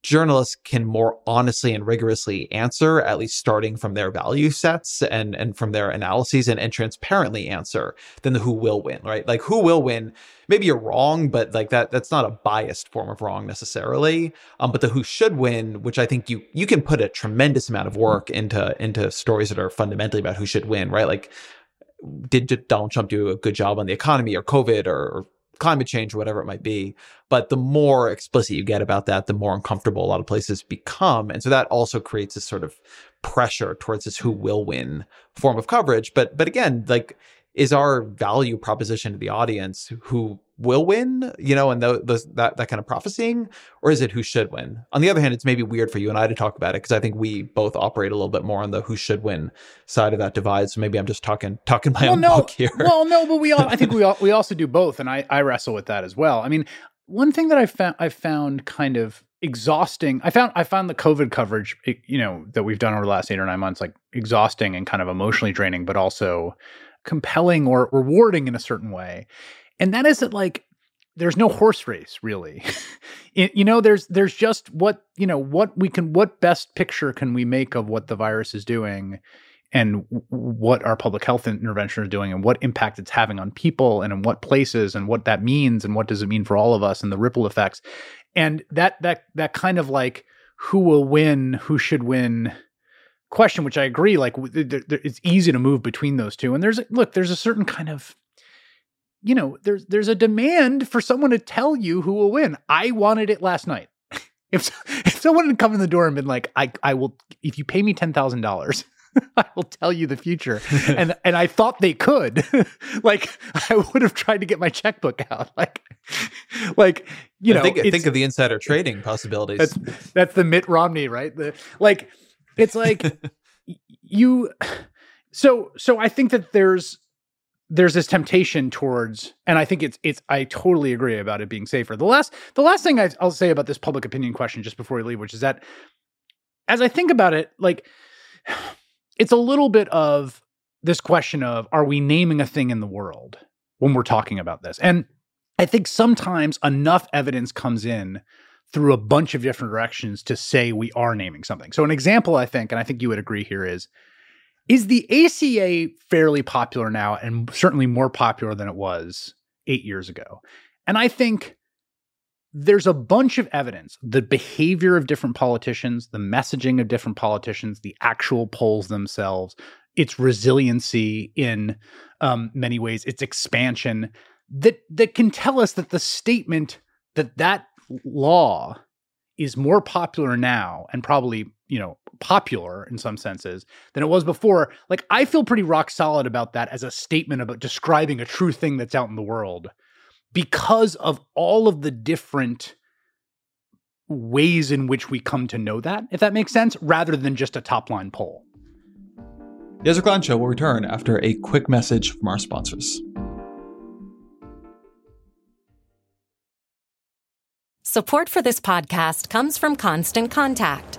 journalists can more honestly and rigorously answer, at least starting from their value sets and, and from their analyses and, and transparently answer than the who will win, right? Like who will win, maybe you're wrong, but like that that's not a biased form of wrong necessarily. Um, but the who should win, which I think you you can put a tremendous amount of work into into stories that are fundamentally about who should win, right? Like did Donald Trump do a good job on the economy or COVID or, or climate change or whatever it might be. But the more explicit you get about that, the more uncomfortable a lot of places become. And so that also creates this sort of pressure towards this who will win form of coverage. But but again, like is our value proposition to the audience who will win, you know, and those, that that kind of prophesying, or is it who should win? On the other hand, it's maybe weird for you and I to talk about it because I think we both operate a little bit more on the who should win side of that divide. So maybe I'm just talking talking my well, own no, book here. Well, no, but we <laughs> all I think we all, we also do both, and I I wrestle with that as well. I mean, one thing that I found I found kind of exhausting. I found I found the COVID coverage, you know, that we've done over the last eight or nine months, like exhausting and kind of emotionally draining, but also compelling or rewarding in a certain way and that is that like there's no horse race really. <laughs> It, you know there's there's just what you know what we can what best picture can we make of what the virus is doing and what our public health intervention is doing and what impact it's having on people and in what places and what that means and what does it mean for all of us and the ripple effects. And that that that kind of like who will win who should win question which i agree like it's easy to move between those two. And there's look there's a certain kind of you know, there's there's a demand for someone to tell you who will win. I wanted it last night. <laughs> if if someone had come in the door and been like, I I will if you pay me ten thousand dollars. <laughs> I will tell you the future. <laughs> and and I thought they could. like I would have tried to get my checkbook out. Like like you know think, think of the insider trading possibilities. That's, that's the Mitt Romney, right? The like it's like you so so I think that there's there's this temptation towards and i think it's it's i totally agree about it being safer. The last the last thing i'll say about this public opinion question just before we leave which is that as i think about it like <sighs> it's a little bit of this question of are we naming a thing in the world when we're talking about this? And i think sometimes enough evidence comes in through a bunch of different directions to say we are naming something. So an example i think and i think you would agree here is is the ACA fairly popular now and certainly more popular than it was eight years ago? And I think there's a bunch of evidence the behavior of different politicians, the messaging of different politicians, the actual polls themselves, its resiliency in um, many ways, its expansion that that can tell us that the statement that that law is more popular now and probably you know popular in some senses than it was before like i feel pretty rock solid about that as a statement about describing a true thing that's out in the world because of all of the different ways in which we come to know that if that makes sense rather than just a top line poll the Ezra Klein Show will return after a quick message from our sponsors. Support for this podcast comes from Constant Contact.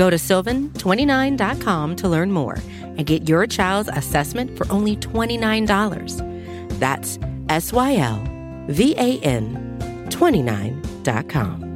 Go to sylvan29.com to learn more and get your child's assessment for only $29. That's S Y L V A N 29.com.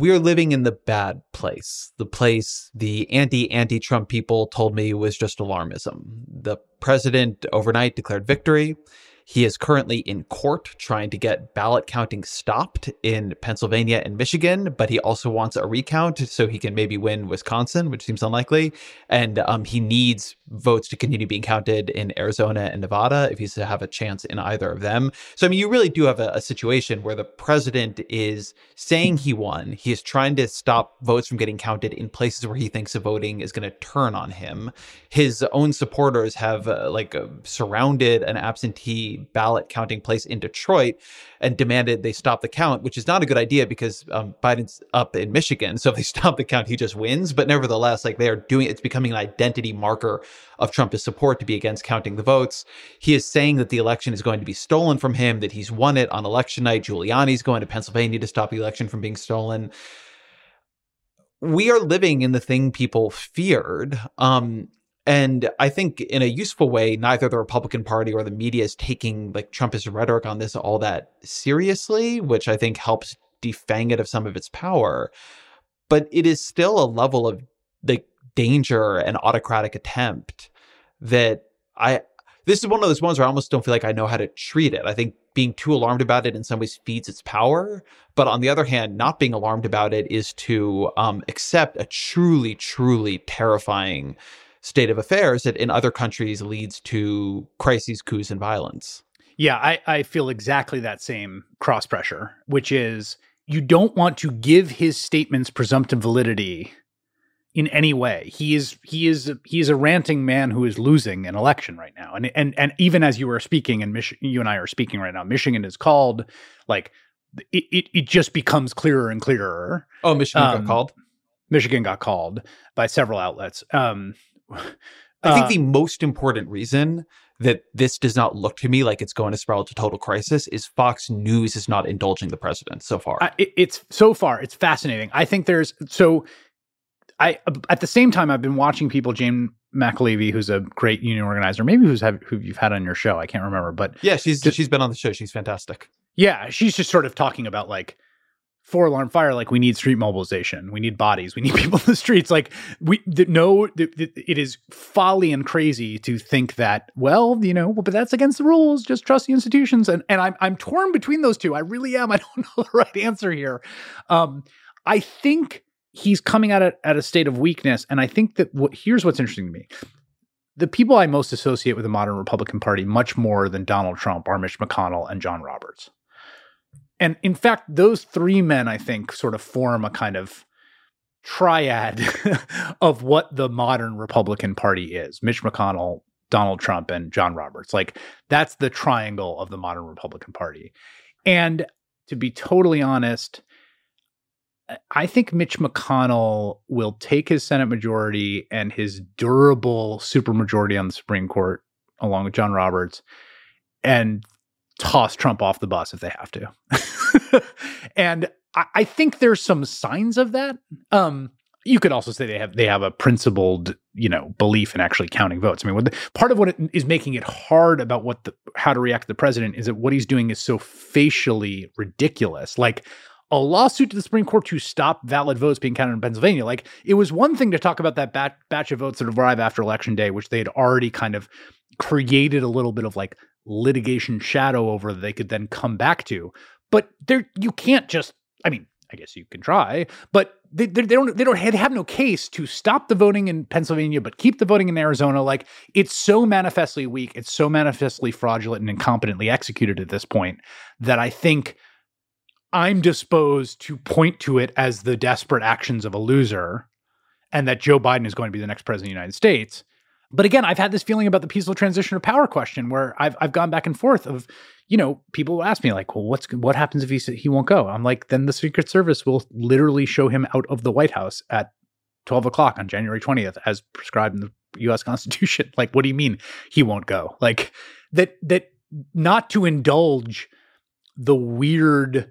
we are living in the bad place. The place the anti anti Trump people told me was just alarmism. The president overnight declared victory. He is currently in court trying to get ballot counting stopped in Pennsylvania and Michigan, but he also wants a recount so he can maybe win Wisconsin, which seems unlikely. And um, he needs votes to continue being counted in Arizona and Nevada if he's to have a chance in either of them. So, I mean, you really do have a, a situation where the president is saying he won. He is trying to stop votes from getting counted in places where he thinks the voting is going to turn on him. His own supporters have uh, like uh, surrounded an absentee ballot counting place in Detroit and demanded they stop the count, which is not a good idea because um, Biden's up in Michigan. So if they <laughs> stop the count, he just wins. But nevertheless, like they are doing, it's becoming an identity marker of Trump's support to be against counting the votes. He is saying that the election is going to be stolen from him, that he's won it on election night. Giuliani's going to Pennsylvania to stop the election from being stolen. We are living in the thing people feared. Um, and I think in a useful way, neither the Republican Party or the media is taking like Trumpist rhetoric on this all that seriously, which I think helps defang it of some of its power. But it is still a level of like danger and autocratic attempt that I this is one of those ones where I almost don't feel like I know how to treat it. I think being too alarmed about it in some ways feeds its power. But on the other hand, not being alarmed about it is to um, accept a truly, truly terrifying state of affairs that in other countries leads to crises, coups, and violence. Yeah, I, I feel exactly that same cross pressure, which is you don't want to give his statements presumptive validity in any way. He is he is he is a ranting man who is losing an election right now. And and and even as you were speaking and Mich- you and I are speaking right now, Michigan is called like it, it, it just becomes clearer and clearer. Oh, Michigan um, got called. Michigan got called by several outlets. Um, I think uh, the most important reason that this does not look to me like it's going to spiral to total crisis is Fox News is not indulging the president so far. it, it's so far it's fascinating. I think there's so I at the same time I've been watching people Jane McAlevey who's a great union organizer, maybe who's have, who you've had on your show, I can't remember, but yeah, she's just, she's been on the show. She's fantastic. Yeah, she's just sort of talking about like four alarm fire like we need street mobilization. We need bodies. We need <laughs> people in the streets. Like we no it is folly and crazy to think that well you know but that's against the rules. Just trust the institutions. And and i'm i'm torn between those two. I really am. <laughs> I don't know the right answer here. Um i think he's coming at it at a state of weakness. And i think that what here's what's interesting to me. The people i most associate with the modern republican party much more than donald trump are mitch mcconnell and john roberts and in fact, those three men, I think, sort of form a kind of triad <laughs> of what the modern Republican Party is Mitch McConnell, Donald Trump, and John Roberts. Like, that's the triangle of the modern Republican Party. And to be totally honest, I think Mitch McConnell will take his Senate majority and his durable supermajority on the Supreme Court, along with John Roberts, and toss Trump off the bus if they have to. <laughs> and I, I, think there's some signs of that. Um, you could also say they have they have a principled, you know, belief in actually counting votes. I mean, the, part of what is making it hard about what the how to react to the president is that what he's doing is so facially ridiculous. Like a lawsuit to the Supreme Court to stop valid votes being counted in Pennsylvania. Like it was one thing to talk about that batch, batch of votes that arrive after election day, which they had already kind of created a little bit of like litigation shadow over that they could then come back to. But there, you can't just. I mean, I guess you can try, but they, they, don't they don't have no case to stop the voting in Pennsylvania but keep the voting in Arizona. Like it's so manifestly weak, it's so manifestly fraudulent and incompetently executed at this point that I think I'm disposed to point to it as the desperate actions of a loser, and that Joe Biden is going to be the next president of the United States. But again, I've had this feeling about the peaceful transition of power question where I've I've gone back and forth of, you know, people ask me like, well, what's what happens if he he won't go? I'm like, then the Secret Service will literally show him out of the White House at 12 o'clock on January 20th, as prescribed in the U.S. <laughs> Constitution. Like, what do you mean he won't go? Like that that not to indulge the weird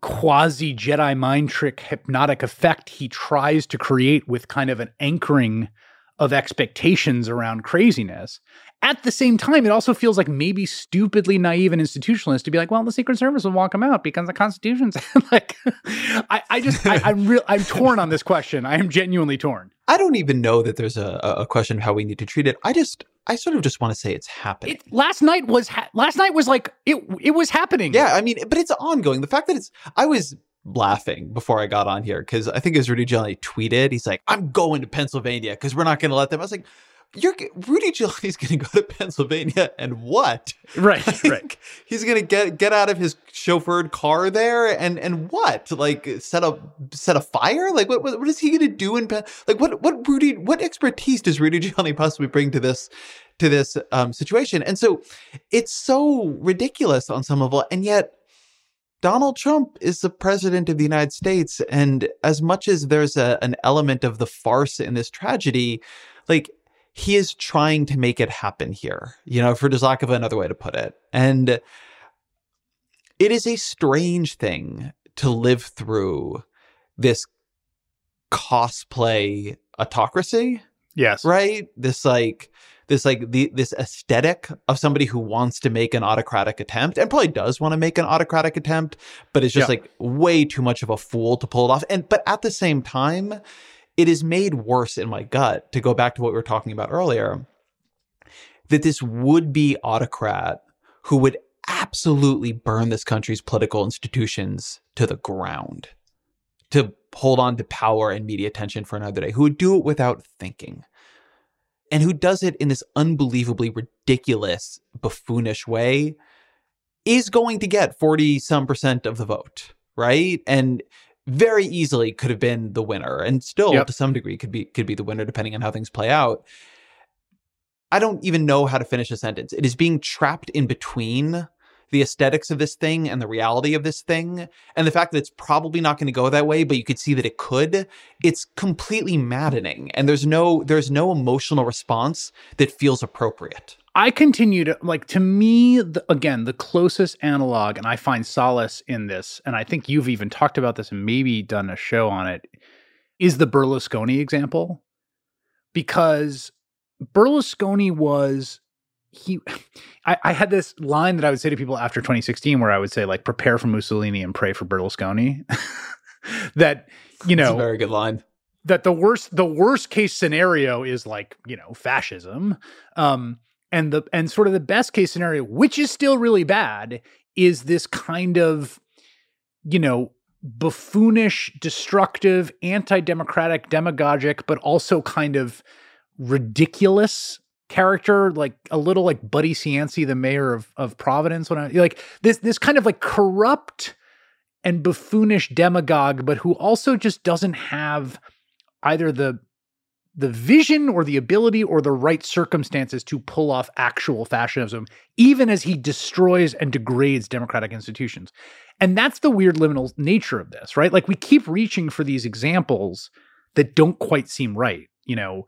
quasi Jedi mind trick hypnotic effect he tries to create with kind of an anchoring of expectations around craziness. At the same time, it also feels like maybe stupidly naive and institutionalist to be like, well, the Secret Service will walk them out because the Constitution's <laughs> like. I, I just, I, I'm real, I'm torn on this question. I am genuinely torn. I don't even know that there's a, a question of how we need to treat it. I just, I sort of just want to say it's happening. It, last night was ha- last night was like it. It was happening. Yeah, I mean, but it's ongoing. The fact that it's, I was laughing before I got on here because I think as Rudy Giuliani tweeted, he's like, "I'm going to Pennsylvania because we're not going to let them." I was like, "You're Rudy Giuliani's going to go to <laughs> Pennsylvania and what? Right, <laughs> right. he's going to get get out of his chauffeured car there and and what? Like set a set a fire? Like what what, what is he going to do in like what what Rudy what expertise does Rudy <laughs> Giuliani possibly bring to this?" To this um, situation, and so it's so ridiculous on some level, and yet Donald Trump is the president of the United States. And as much as there's a, an element of the farce in this tragedy, like he is trying to make it happen here, you know, for just lack of another way to put it. And it is a strange thing to live through this cosplay autocracy. Yes. Right? This like this like the this aesthetic of somebody who wants to make an autocratic attempt and probably does want to make an autocratic attempt, but it's just like way too much of a fool to pull it off. And but at the same time, it is made worse in my gut to go back to what we were talking about earlier. That this would be autocrat who would absolutely burn this country's political institutions to the ground to hold on to power and media attention for another day, who would do it without thinking and who does it in this unbelievably ridiculous, buffoonish way, is going to get 40 some percent of the vote, right? And very easily could have been the winner and still yep. to some degree could be could be the winner depending on how things play out. I don't even know how to finish a sentence. It is being trapped in between the aesthetics of this thing and the reality of this thing and the fact that it's probably not going to go that way but you could see that it could it's completely maddening and there's no there's no emotional response that feels appropriate. I continue to like to me the, again the closest analog and I find solace in this and I think you've even talked about this and maybe done a show on it is the Berlusconi example. Because Berlusconi was he <sighs> I, I, had this line that I would say to people after 2016 where I would say like prepare for Mussolini and pray for Berlusconi. <laughs> that you know very good line. That the worst the worst case scenario is like, you know, fascism. Um and the and sort of the best case scenario, which is still really bad, is this kind of you know, buffoonish, destructive, anti-democratic, demagogic, but also kind of ridiculous character, like a little like Buddy Cianci, the mayor of of Providence. When I like this this kind of like corrupt and buffoonish demagogue, but who also just doesn't have either the the vision or the ability or the right circumstances to pull off actual fascism, even as he destroys and degrades democratic institutions. And that's the weird liminal nature of this, right? Like we keep reaching for these examples that don't quite seem right. You know,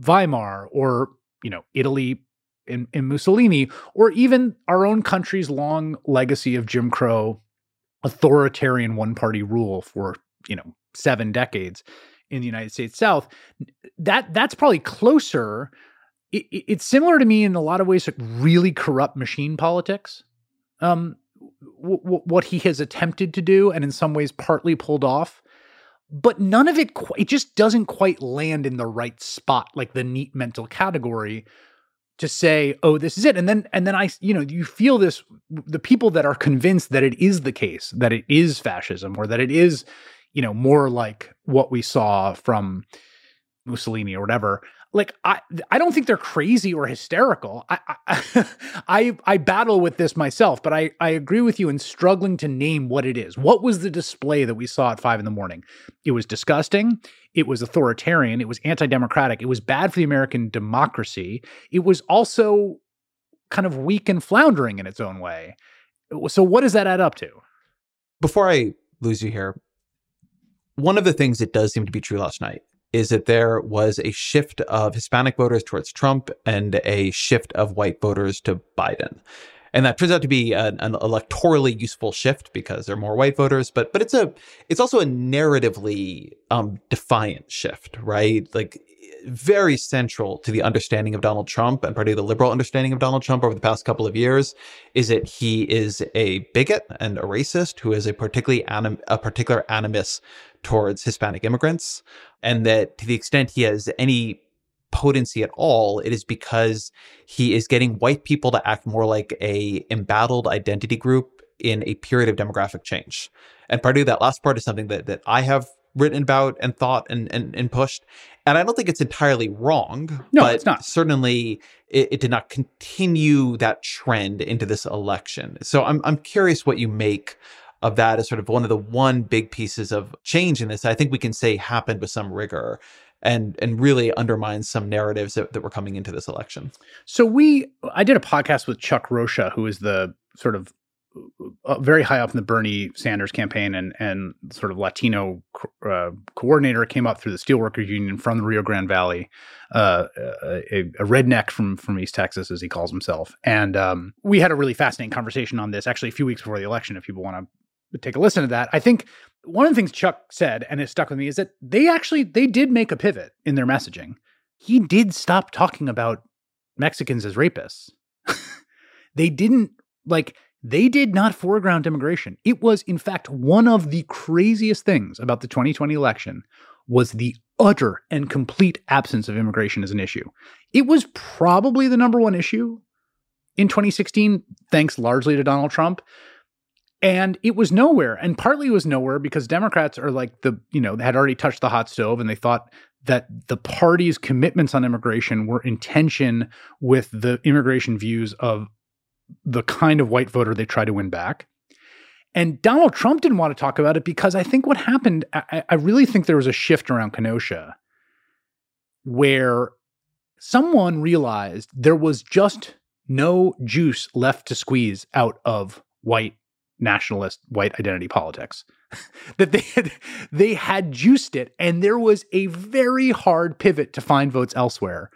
Weimar or you know, Italy in, in Mussolini, or even our own country's long legacy of Jim Crow authoritarian one party rule for, you know, seven decades in the United States South. That that's probably closer. It, it's similar to me in a lot of ways, like really corrupt machine politics. Um, w- w- what he has attempted to do, and in some ways partly pulled off but none of it qu- it just doesn't quite land in the right spot like the neat mental category to say oh this is it. And then and then i you know you feel this the people that are convinced that it is the case that it is fascism or that it is you know more like what we saw from mussolini or whatever like I I don't think they're crazy or hysterical. I, I <laughs> I I, battle with this myself, but I I agree with you in struggling to name what it is. What was the display that we saw at five in the morning? It was disgusting. It was authoritarian. It was anti-democratic. It was bad for the American democracy. It was also kind of weak and floundering in its own way. So what does that add up to? Before I lose you here, one of the things that does seem to be true last night is that there was a shift of Hispanic voters towards Trump and a shift of white voters to Biden. And that turns out to be an, an electorally useful shift because there are more white voters, but but it's a it's also a narratively um, defiant shift, right? Like very central to the understanding of Donald Trump and particularly the liberal understanding of Donald Trump over the past couple of years is that he is a bigot and a racist who is a particularly anim- a particular animus towards Hispanic immigrants, and that to the extent he has any potency at all, it is because he is getting white people to act more like a embattled identity group in a period of demographic change. And part of that last part is something that that I have written about and thought and, and, and pushed. And I don't think it's entirely wrong. No, but it's not. Certainly, it, it, did not continue that trend into this election. So I'm I'm curious what you make of that as sort of one of the one big pieces of change in this. I think we can say happened with some rigor and and really undermines some narratives that, that were coming into this election. So we, I did a podcast with Chuck Rocha, who is the sort of uh, very high up in the Bernie Sanders campaign and and sort of Latino uh, coordinator came up through the Steelworkers Union from the Rio Grande Valley, uh, a, a, redneck from from East Texas as he calls himself, and um, we had a really fascinating conversation on this actually a few weeks before the election. If people want to take a listen to that, I think one of the things Chuck said and it stuck with me is that they actually they did make a pivot in their messaging. He did stop talking about Mexicans as rapists. <laughs> they didn't like they did not foreground immigration. It was, in fact, one of the craziest things about the 2020 election was the utter and complete absence of immigration as an issue. It was probably the number one issue in 2016, thanks largely to Donald Trump. And it was nowhere. And partly it was nowhere because Democrats are like the, you know, had already touched the hot stove and they thought that the party's commitments on immigration were in tension with the immigration views of the kind of white voter they try to win back. And Donald Trump didn't want to talk about it because I think what happened, I, I really think there was a shift around Kenosha where someone realized there was just no juice left to squeeze out of white nationalist white identity politics. <laughs> That they had they had juiced it and there was a very hard pivot to find votes elsewhere.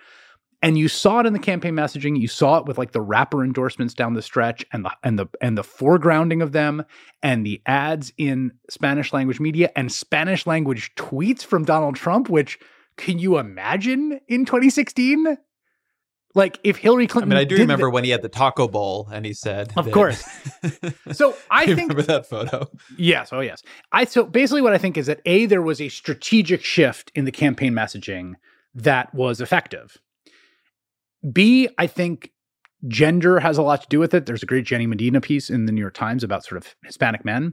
And you saw it in the campaign messaging you saw it with like the rapper endorsements down the stretch and the and the and the foregrounding of them and the ads in spanish language media and spanish language tweets from donald trump which can you imagine in 2016 like if Hillary Clinton. I mean, I do remember the, when he had the taco bowl and he said, "Of that, course." <laughs> so I think remember that photo. Yes. Oh, yes. I so basically what I think is that a there was a strategic shift in the campaign messaging that was effective, B, I think gender has a lot to do with it. There's a great Jenny Medina piece in the New York Times about sort of Hispanic men.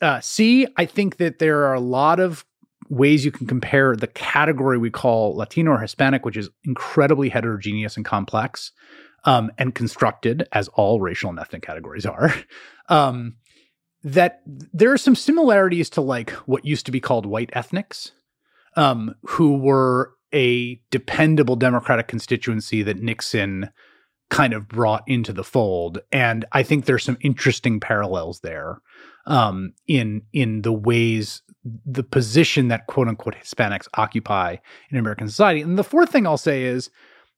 Uh, C, I think that there are a lot of ways you can compare the category we call Latino or Hispanic, which is incredibly heterogeneous and complex um, and constructed, as all racial and ethnic categories are. <laughs> Um, that there are some similarities to like what used to be called white ethnics, um, who were a dependable Democratic constituency that Nixon kind of brought into the fold. And I think there's some interesting parallels there um, in in the ways the position that quote unquote Hispanics occupy in American society. And the fourth thing I'll say is,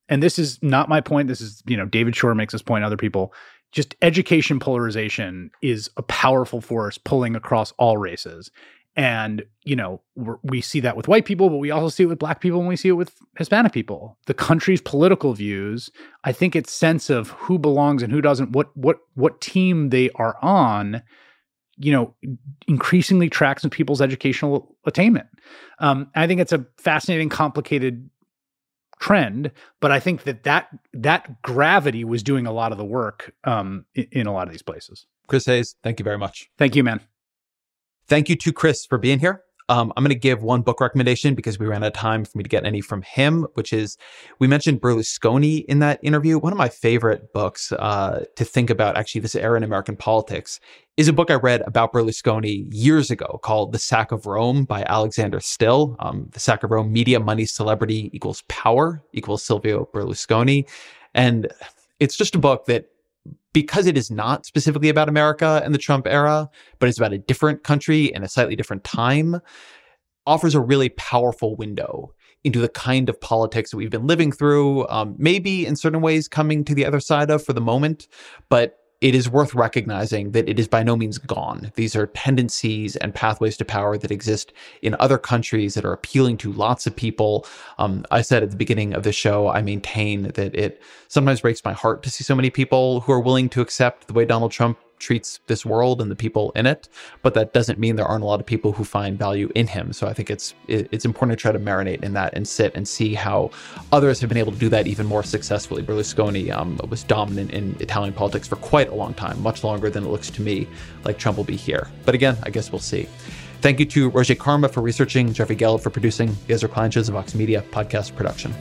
and this is not my point. This is you know David Shor makes this point. Other people. Just education polarization is a powerful force pulling across all races. And, you know, we see that with white people, but we also see it with black people and we see it with Hispanic people. The country's political views, I think its sense of who belongs and who doesn't, what what what team they are on, you know, increasingly tracks with people's educational attainment. Um, I think it's a fascinating, complicated trend, but I think that that that gravity was doing a lot of the work um, in, in a lot of these places. Chris Hayes, thank you very much. Thank you, man. Thank you to Chris for being here. Um, I'm going to give one book recommendation because we ran out of time for me to get any from him, which is we mentioned Berlusconi in that interview. One of my favorite books uh, to think about, actually, this era in American politics, is a book I read about Berlusconi years ago called The Sack of Rome by Alexander Stille. Um, the Sack of Rome Media, Money, Celebrity equals Power equals Silvio Berlusconi. And it's just a book that because it is not specifically about America and the Trump era, but it's about a different country and a slightly different time, offers a really powerful window into the kind of politics that we've been living through, um, maybe in certain ways coming to the other side of for the moment, but it is worth recognizing that it is by no means gone. These are tendencies and pathways to power that exist in other countries that are appealing to lots of people. Um, I said at the beginning of the show, I maintain that it sometimes breaks my heart to see so many people who are willing to accept the way Donald Trump treats this world and the people in it, but that doesn't mean there aren't a lot of people who find value in him. So I think it's it's important to try to marinate in that and sit and see how others have been able to do that even more successfully. Berlusconi um, was dominant in Italian politics for quite a long time, much longer than it looks to me like Trump will be here. But again, I guess we'll see. Thank you to Roge Karma for researching, Jeffrey Geld for producing. Ezra Shows, Vox Media podcast production.